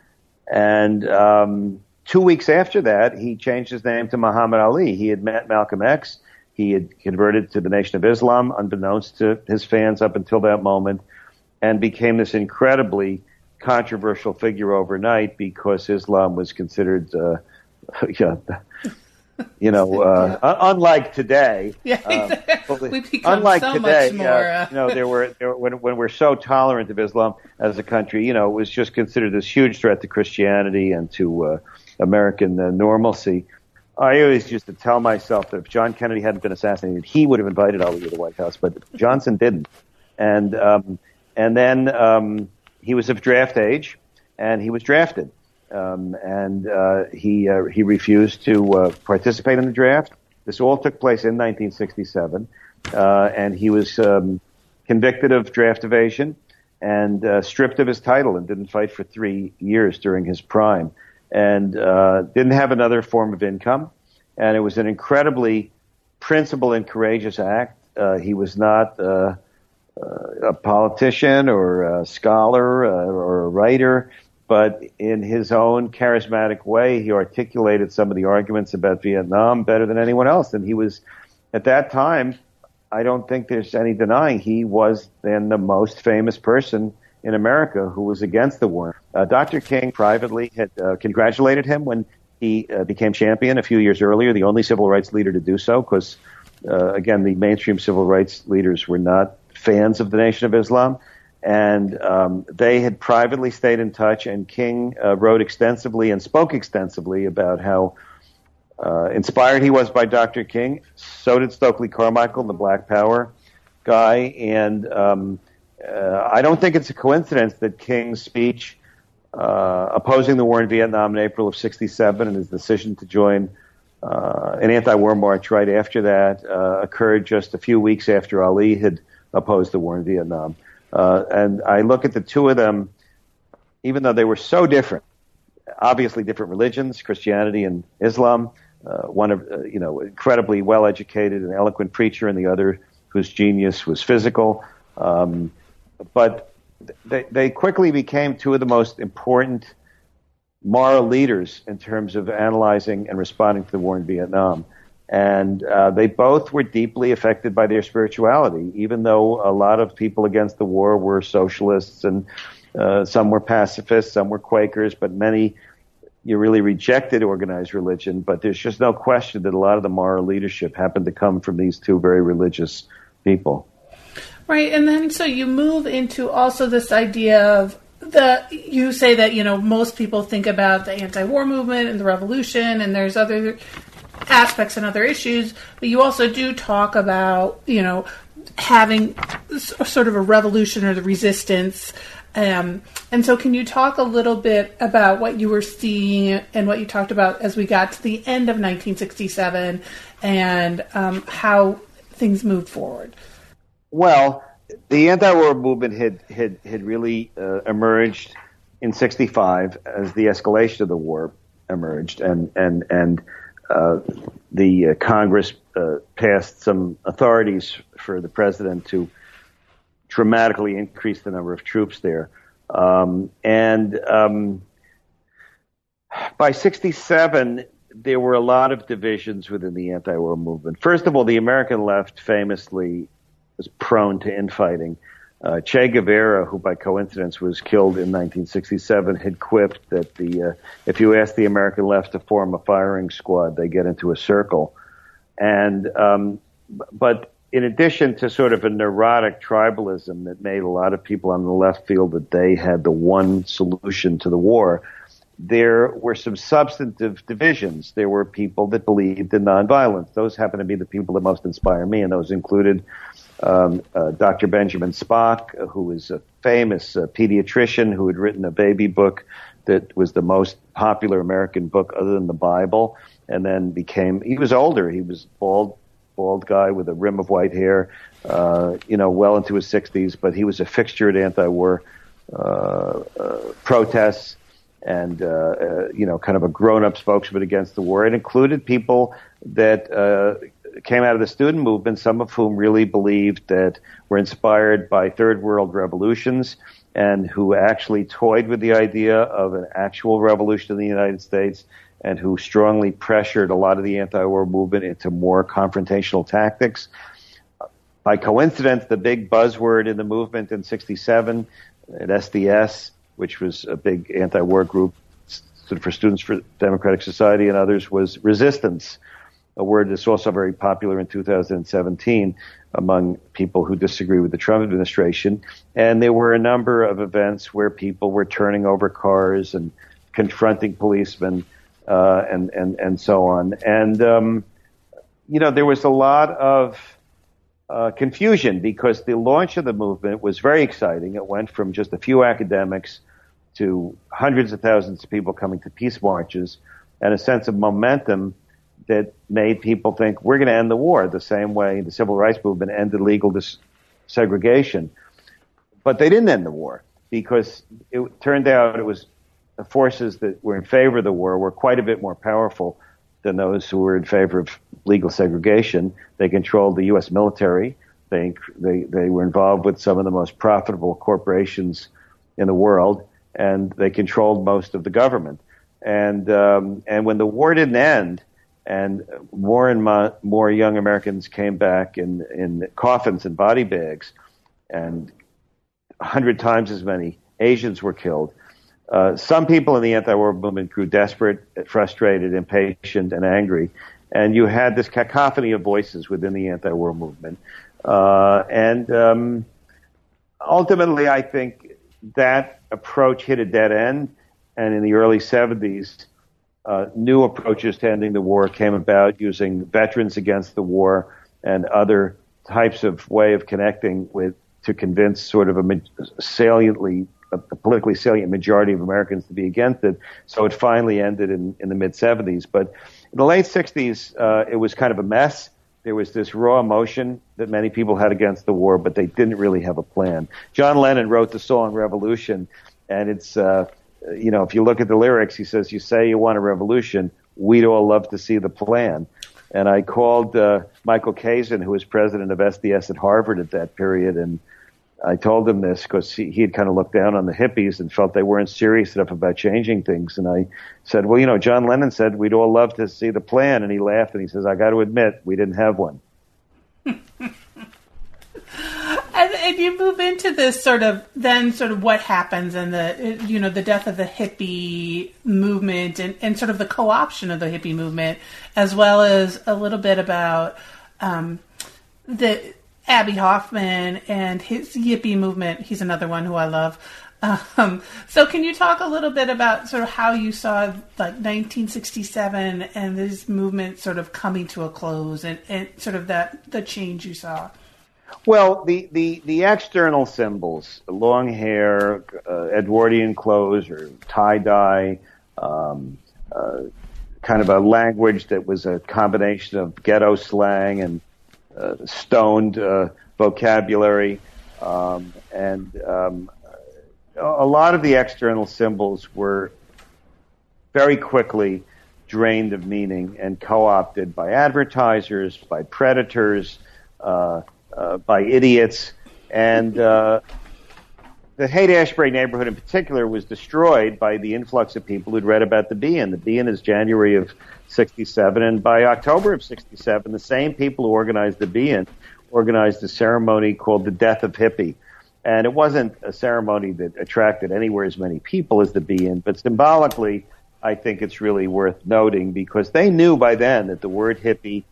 And um, two weeks after that, he changed his name to Muhammad Ali. He had met Malcolm X. He had converted to the Nation of Islam, unbeknownst to his fans up until that moment, and became this incredibly controversial figure overnight because Islam was considered, uh, yeah, you know, uh, yeah. unlike today. Yeah, exactly. uh, unlike so today, more, uh, you know, there were, there were when, when we're so tolerant of Islam as a country, you know, it was just considered this huge threat to Christianity and to uh, American uh, normalcy. I always used to tell myself that if John Kennedy hadn't been assassinated, he would have invited Ali to the White House, but Johnson didn't. And um, and then um, he was of draft age, and he was drafted um, and uh, he uh, he refused to uh, participate in the draft. This all took place in 1967, uh, and he was um, convicted of draft evasion and uh, stripped of his title and didn't fight for three years during his prime, and uh, didn't have another form of income. And it was an incredibly principled and courageous act. he was not a politician or a scholar or a writer but in his own charismatic way, he articulated some of the arguments about Vietnam better than anyone else. And he was, at that time, I don't think there's any denying he was then the most famous person in America who was against the war. Uh, Dr. King privately had uh, congratulated him when he uh, became champion a few years earlier, the only civil rights leader to do so, because, uh, again, the mainstream civil rights leaders were not fans of the Nation of Islam and um, they had privately stayed in touch. And King uh, wrote extensively and spoke extensively about how uh, inspired he was by Dr. King. So did Stokely Carmichael, the Black Power guy. And um, uh, I don't think it's a coincidence that King's speech uh, opposing the war in Vietnam in April of '67 and his decision to join. Uh, an anti-war march right after that uh, occurred just a few weeks after Ali had opposed the war in Vietnam. Uh, and I look at the two of them, even though they were so different, obviously different religions, Christianity and Islam, uh, one of uh, you know incredibly well educated and eloquent preacher, and the other whose genius was physical. Um, but they, they quickly became two of the most important moral leaders in terms of analyzing and responding to the war in Vietnam. And uh, they both were deeply affected by their spirituality, even though a lot of people against the war were socialists and uh, some were pacifists, some were Quakers, but many you really rejected organized religion. But there's just no question that a lot of the moral leadership happened to come from these two very religious people. Right, and then so you move into also this idea of the you say that you know most people think about the anti-war movement and the revolution, and there's other aspects and other issues, but you also do talk about you know having sort of a revolution or the resistance. Um, and so, can you talk a little bit about what you were seeing and what you talked about as we got to the end of 1967 and um, how things moved forward? Well, the anti-war movement had had had really uh, emerged in '65 as the escalation of the war emerged, and and and the uh, Congress uh, passed some authorities for the president to dramatically increase the number of troops there, um, and um, by '67 there were a lot of divisions within the anti-war movement. First of all, the American left famously was prone to infighting. Uh, che Guevara, who by coincidence was killed in 1967, had quipped that the uh, if you ask the American left to form a firing squad, they get into a circle. And um, but in addition to sort of a neurotic tribalism that made a lot of people on the left feel that they had the one solution to the war, there were some substantive divisions. There were people that believed in nonviolence. Those happen to be the people that most inspire me, and those included um, uh, Dr. Benjamin Spock, who was a famous uh, pediatrician who had written a baby book that was the most popular American book other than the Bible, and then became. He was older. He was bald, bald guy with a rim of white hair, uh, you know, well into his 60s, but he was a fixture at anti-war uh, uh, protests and uh, you know, kind of a grown-up spokesman against the war. It included people that uh, came out of the student movement, some of whom really believed that were inspired by third world revolutions and who actually toyed with the idea of an actual revolution in the United States and who strongly pressured a lot of the anti-war movement into more confrontational tactics. By coincidence, the big buzzword in the movement in 67 at SDS, which was a big anti-war group for Students for Democratic Society and others, was resistance a word that's also very popular in 2017 among people who disagree with the Trump administration. And there were a number of events where people were turning over cars and confronting policemen uh, and, and, and so on. And, um, you know, there was a lot of uh, confusion because the launch of the movement was very exciting. It went from just a few academics to hundreds of thousands of people coming to peace marches and a sense of momentum that made people think we're going to end the war the same way the civil rights movement ended legal dis- segregation. But they didn't end the war because it turned out it was the forces that were in favor of the war were quite a bit more powerful than those who were in favor of legal segregation. They controlled the U.S. military. They, they, they were involved with some of the most profitable corporations in the world, and they controlled most of the government. And, um, and when the war didn't end, and more and more young Americans came back in, in coffins and body bags, and a hundred times as many Asians were killed. Uh, some people in the anti-war movement grew desperate, frustrated, impatient, and angry, and you had this cacophony of voices within the anti-war movement. Uh, and um, ultimately, I think that approach hit a dead end. And in the early 70s, uh, new approaches to ending the war came about using veterans against the war and other types of way of connecting with to convince sort of a saliently a politically salient majority of Americans to be against it. So it finally ended in, in the mid 70s. But in the late 60s, uh, it was kind of a mess. There was this raw emotion that many people had against the war, but they didn't really have a plan. John Lennon wrote the song Revolution, and it's uh, you know, if you look at the lyrics, he says, "You say you want a revolution, we'd all love to see the plan. And I called uh, Michael Kazin, who was president of SDS at Harvard at that period, and I told him this because he, he had kind of looked down on the hippies and felt they weren't serious enough about changing things. And I said, well, you know, John Lennon said we'd all love to see the plan. And he laughed and he says, I got to admit, we didn't have one. And, and, you move into this sort of then sort of what happens and the you know the death of the hippie movement and, and sort of the co-option of the hippie movement as well as a little bit about um, the Abbie Hoffman and his yippie movement. He's another one who I love. Um, so, can you talk a little bit about sort of how you saw like 1967 and this movement sort of coming to a close, and, and sort of that the change you saw? Well, the, the, the external symbols, long hair, uh, Edwardian clothes, or tie dye, um, uh, kind of a language that was a combination of ghetto slang and uh, stoned uh, vocabulary, um, and um, a lot of the external symbols were very quickly drained of meaning and co-opted by advertisers, by predators, uh, by idiots, and uh, the Haight Ashbury neighborhood in particular was destroyed by the influx of people who'd read about the Be-In. The Be-In is January of 67, and by October of 67, the same people who organized the Be-In organized a ceremony called the Death of Hippie. And it wasn't a ceremony that attracted anywhere as many people as the Be-In, but symbolically, I think it's really worth noting because they knew by then that the word hippie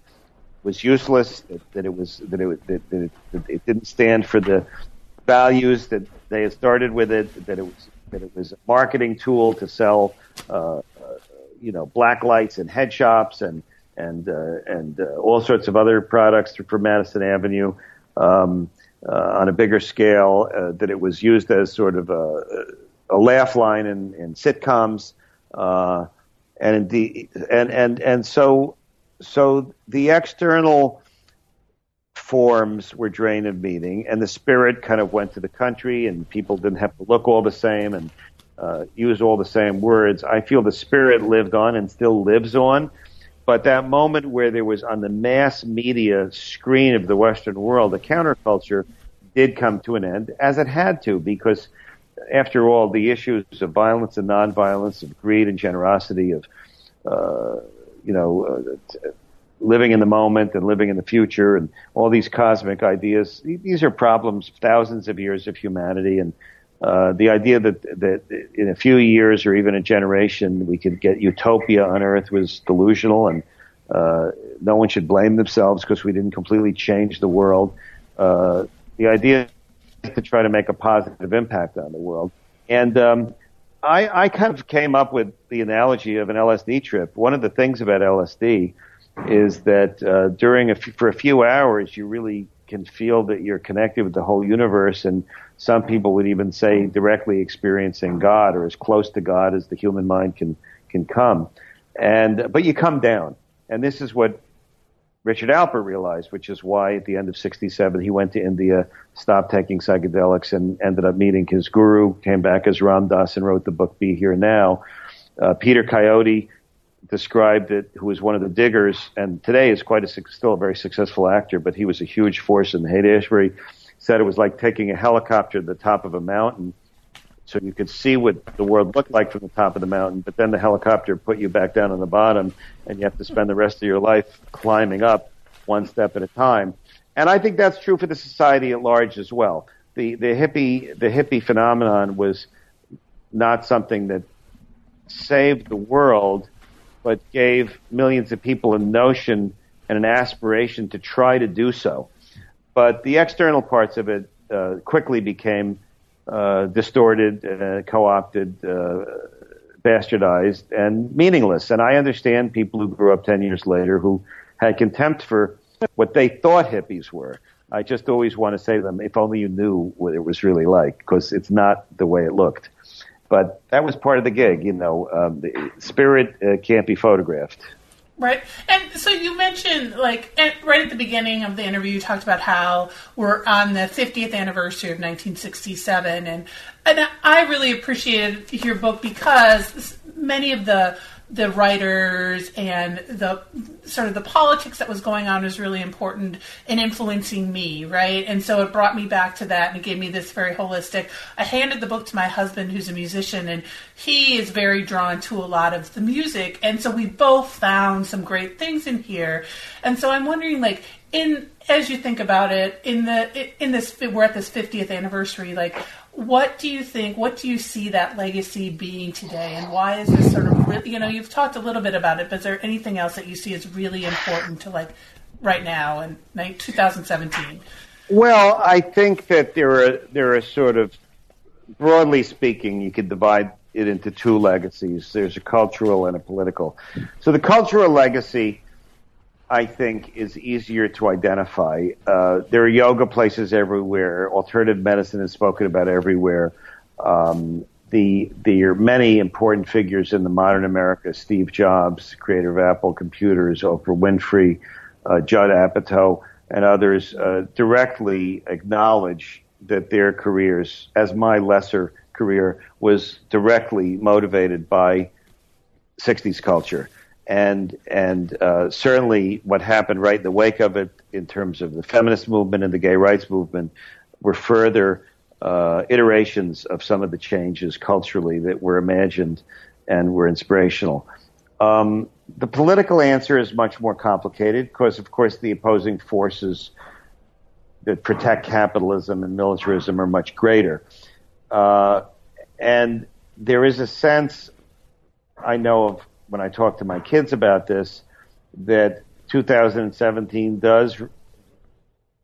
was useless, that, that it was that it, that, that, it, that it didn't stand for the values that they had started with it, that it was that it was a marketing tool to sell, uh, uh, you know, black lights and head shops and and uh, and uh, all sorts of other products from Madison Avenue um, uh, on a bigger scale. Uh, that it was used as sort of a, a laugh line in, in sitcoms, uh, and indeed, and and and so so the external forms were drained of meaning, and the spirit kind of went to the country, and people didn't have to look all the same and uh, use all the same words. I feel the spirit lived on and still lives on. But that moment where there was on the mass media screen of the Western world, the counterculture did come to an end, as it had to, because after all, the issues of violence and nonviolence, of greed and generosity, of uh, you know, uh, living in the moment and living in the future and all these cosmic ideas. These are problems, thousands of years of humanity, and uh, the idea that that in a few years or even a generation we could get utopia on Earth was delusional, and uh, no one should blame themselves because we didn't completely change the world. Uh, the idea is to try to make a positive impact on the world, and um, I, I kind of came up with the analogy of an LSD trip. One of the things about LSD is that uh, during a f- for a few hours you really can feel that you're connected with the whole universe, and some people would even say directly experiencing God or as close to God as the human mind can can come. And but you come down, and this is what Richard Alpert realized, which is why at the end of 67 he went to India, stopped taking psychedelics, and ended up meeting his guru, came back as Ram Dass and wrote the book Be Here Now. Uh, Peter Coyote described it, who was one of the diggers, and today is quite a, still a very successful actor, but he was a huge force in the Haight Ashbury, said it was like taking a helicopter to the top of a mountain so you could see what the world looked like from the top of the mountain. But then the helicopter put you back down on the bottom, and you have to spend the rest of your life climbing up one step at a time. And I think that's true for the society at large as well. The the hippie the hippie phenomenon was not something that saved the world, but gave millions of people a notion and an aspiration to try to do so. But the external parts of it uh, quickly became uh, distorted, uh, co-opted, uh, bastardized, and meaningless. And I understand people who grew up 10 years later who had contempt for what they thought hippies were. I just always want to say to them, if only you knew what it was really like, because it's not the way it looked. But that was part of the gig, you know. Um, the spirit uh, can't be photographed. Right. And so you mentioned, like, right at the beginning of the interview, you talked about how we're on the 50th anniversary of 1967. And, and I really appreciated your book because many of the the writers and the sort of the politics that was going on was really important in influencing me, right? And so it brought me back to that and it gave me this very holistic. I handed the book to my husband, who's a musician, and he is very drawn to a lot of the music. And so we both found some great things in here. And so I'm wondering, like, in as you think about it, in the in this we're at this 50th anniversary, like what do you think? What do you see that legacy being today, and why is this sort of really, you know you've talked a little bit about it, but is there anything else that you see as really important to like right now in 2017? Well, I think that there are there are sort of broadly speaking, you could divide it into two legacies. There's a cultural and a political. So the cultural legacy I think, is easier to identify. Uh, there are yoga places everywhere. Alternative medicine is spoken about everywhere. Um, the there are many important figures in the modern America: Steve Jobs, creator of Apple Computers, Oprah Winfrey, uh, Judd Apatow, and others uh, directly acknowledge that their careers, as my lesser career, was directly motivated by 60s culture and and uh, certainly what happened right in the wake of it, in terms of the feminist movement and the gay rights movement, were further uh, iterations of some of the changes culturally that were imagined and were inspirational. Um, the political answer is much more complicated because, of course, the opposing forces that protect capitalism and militarism are much greater. Uh, and there is a sense, I know of when I talk to my kids about this that 2017 does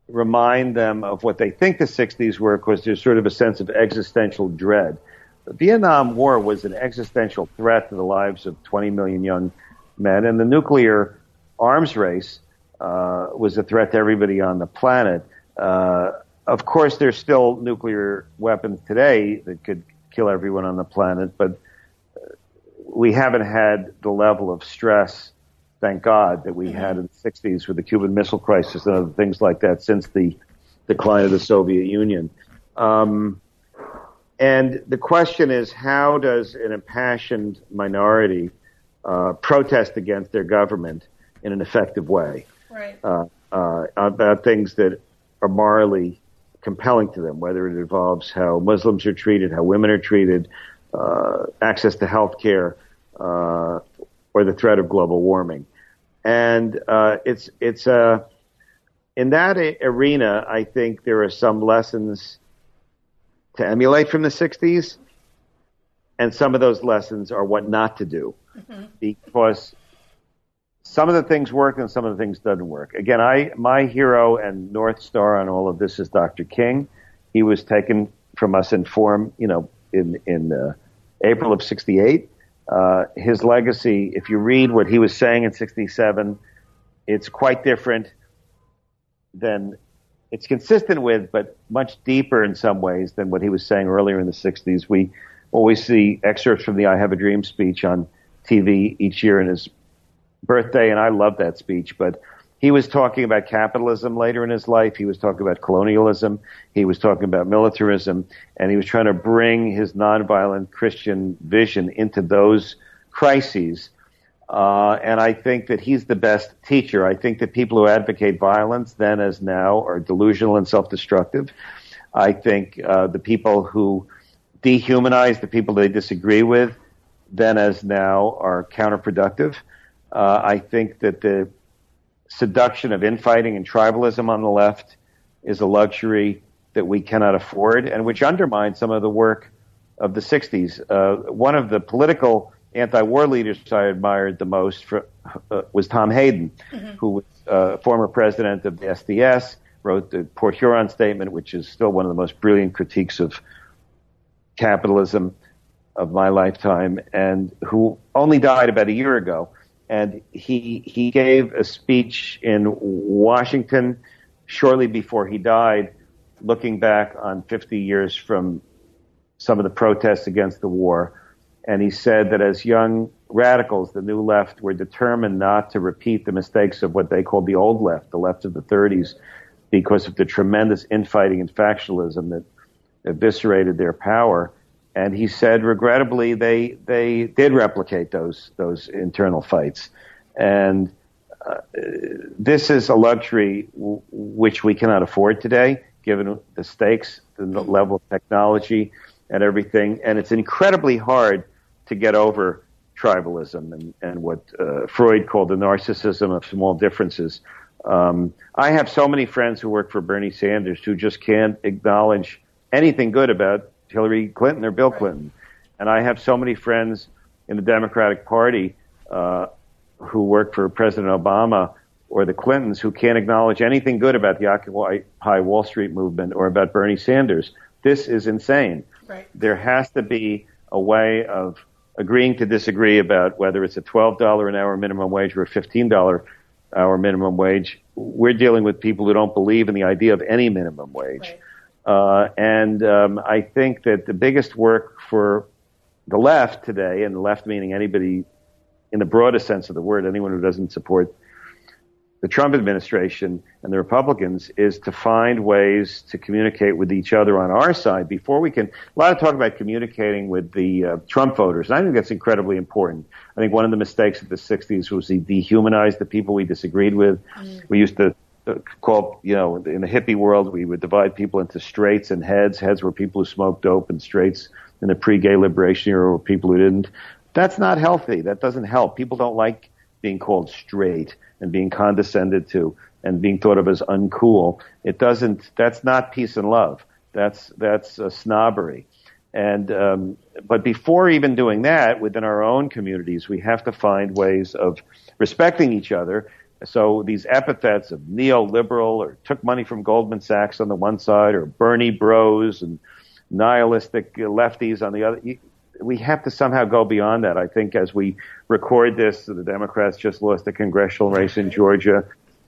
remind them of what they think the 60s were because there's sort of a sense of existential dread. The Vietnam War was an existential threat to the lives of 20 million young men, and the nuclear arms race uh, was a threat to everybody on the planet. Uh, of course, there's still nuclear weapons today that could kill everyone on the planet, but we haven't had the level of stress, thank God, that we mm-hmm. had in the 60s with the Cuban Missile Crisis and other things like that since the decline of the Soviet Union. Um, and the question is, how does an impassioned minority uh, protest against their government in an effective way right. uh, uh, about things that are morally compelling to them, whether it involves how Muslims are treated, how women are treated, uh, access to health care, uh, or the threat of global warming. And uh, it's it's uh, in that arena. I think there are some lessons to emulate from the '60s, and some of those lessons are what not to do, mm-hmm. because some of the things work and some of the things doesn't work. Again, I my hero and north star on all of this is Dr. King. He was taken from us in form, you know, in in uh, April of '68. Uh, his legacy, if you read what he was saying in 67, it's quite different than it's consistent with, but much deeper in some ways than what he was saying earlier in the 60s. We always see excerpts from the I Have a Dream speech on TV each year in his birthday, and I love that speech, but he was talking about capitalism later in his life. He was talking about colonialism. He was talking about militarism. And he was trying to bring his nonviolent Christian vision into those crises. Uh, and I think that he's the best teacher. I think that people who advocate violence then as now are delusional and self-destructive. I think uh, the people who dehumanize the people they disagree with then as now are counterproductive. Uh, I think that the seduction of infighting and tribalism on the left is a luxury that we cannot afford and which undermines some of the work of the 60s. Uh, one of the political anti-war leaders I admired the most for, uh, was Tom Hayden, mm-hmm. who was uh, former president of the SDS, wrote the Port Huron Statement, which is still one of the most brilliant critiques of capitalism of my lifetime, and who only died about a year ago and he he gave a speech in Washington shortly before he died, looking back on 50 years from some of the protests against the war, and he said that as young radicals, the new left were determined not to repeat the mistakes of what they called the old left, the left of the 30s, because of the tremendous infighting and factionalism that eviscerated their power. And he said, regrettably, they they did replicate those those internal fights, and uh, this is a luxury w- which we cannot afford today, given the stakes, the level of technology, and everything. And it's incredibly hard to get over tribalism and, and what uh, Freud called the narcissism of small differences. Um, I have so many friends who work for Bernie Sanders who just can't acknowledge anything good about Hillary Clinton or Bill Clinton. And I have so many friends in the Democratic Party uh, who work for President Obama or the Clintons who can't acknowledge anything good about the Occupy Wall Street movement or about Bernie Sanders. This is insane. Right. There has to be a way of agreeing to disagree about whether it's a $12 an hour minimum wage or a $15 hour minimum wage. We're dealing with people who don't believe in the idea of any minimum wage. Right. Uh, and um, I think that the biggest work for the left today, and the left meaning anybody in the broadest sense of the word, anyone who doesn't support the Trump administration and the Republicans is to find ways to communicate with each other on our side before we can. A lot of talk about communicating with the uh, Trump voters, and I think that's incredibly important. I think one of the mistakes of the 60s was we dehumanized the people we disagreed with. Mm. We used to uh, call, you know, in the hippie world, we would divide people into straights and heads. Heads were people who smoked dope, and straights in the pre-gay liberation era were people who didn't. That's not healthy. That doesn't help. People don't like being called straight and being condescended to and being thought of as uncool. It doesn't. That's not peace and love. That's that's a snobbery. And um, but before even doing that, within our own communities, we have to find ways of respecting each other. So these epithets of neoliberal or took money from Goldman Sachs on the one side, or Bernie Bros and nihilistic lefties on the other we have to somehow go beyond that. I think as we record this, the Democrats just lost a congressional race in Georgia,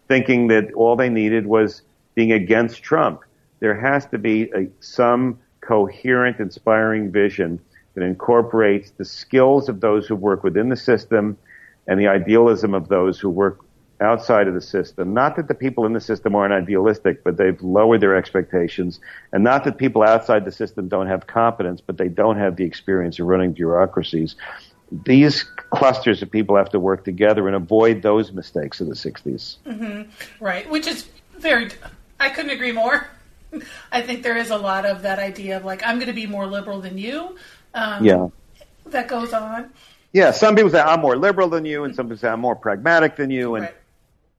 thinking that all they needed was being against Trump. There has to be a, some coherent, inspiring vision that incorporates the skills of those who work within the system and the idealism of those who work outside of the system. Not that the people in the system aren't idealistic, but they've lowered their expectations. And not that people outside the system don't have competence, but they don't have the experience of running bureaucracies. These clusters of people have to work together and avoid those mistakes of the 60s. Mm-hmm. Right, which is very, I couldn't agree more. I think there is a lot of that idea of like, I'm going to be more liberal than you. Um, yeah. That goes on. Yeah, some people say I'm more liberal than you, and some people say I'm more pragmatic than you, and right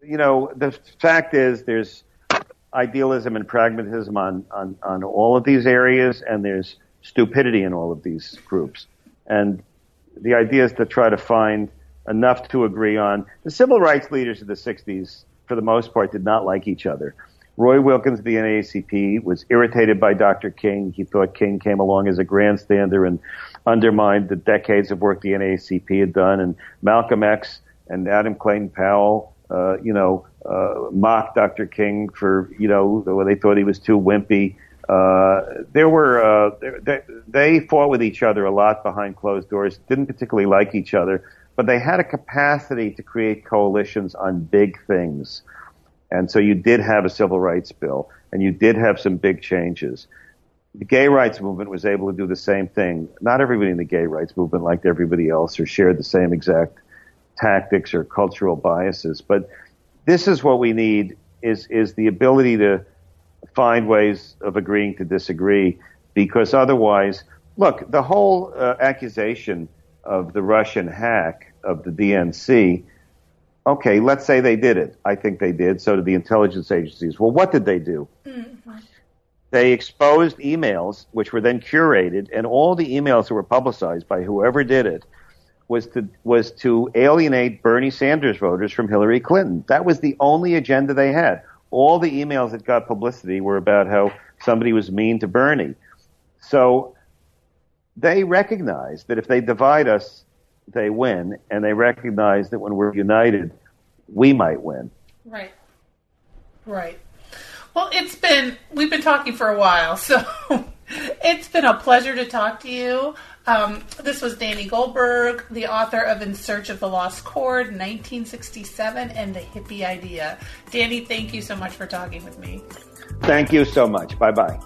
you know, the fact is there's idealism and pragmatism on, on, on all of these areas, and there's stupidity in all of these groups. And the idea is to try to find enough to agree on. The civil rights leaders of the 60s, for the most part, did not like each other. Roy Wilkins of the NAACP was irritated by Dr. King. He thought King came along as a grandstander and undermined the decades of work the NAACP had done. And Malcolm X and Adam Clayton Powell uh, you know, uh, mocked Dr. King for, you know, they thought he was too wimpy. Uh, there were, uh, they, they fought with each other a lot behind closed doors, didn't particularly like each other, but they had a capacity to create coalitions on big things. And so you did have a civil rights bill and you did have some big changes. The gay rights movement was able to do the same thing. Not everybody in the gay rights movement liked everybody else or shared the same exact tactics or cultural biases. But this is what we need is, is the ability to find ways of agreeing to disagree because otherwise, look, the whole uh, accusation of the Russian hack of the DNC, okay, let's say they did it. I think they did. So did the intelligence agencies. Well, what did they do? Mm-hmm. They exposed emails, which were then curated, and all the emails that were publicized by whoever did it was to was to alienate Bernie Sanders voters from Hillary Clinton. That was the only agenda they had. All the emails that got publicity were about how somebody was mean to Bernie. So they recognize that if they divide us, they win, and they recognize that when we're united, we might win. Right. Right. Well, it's been we've been talking for a while, so it's been a pleasure to talk to you. Um, this was Danny Goldberg, the author of In Search of the Lost Chord, 1967, and The Hippie Idea. Danny, thank you so much for talking with me. Thank you so much. Bye bye.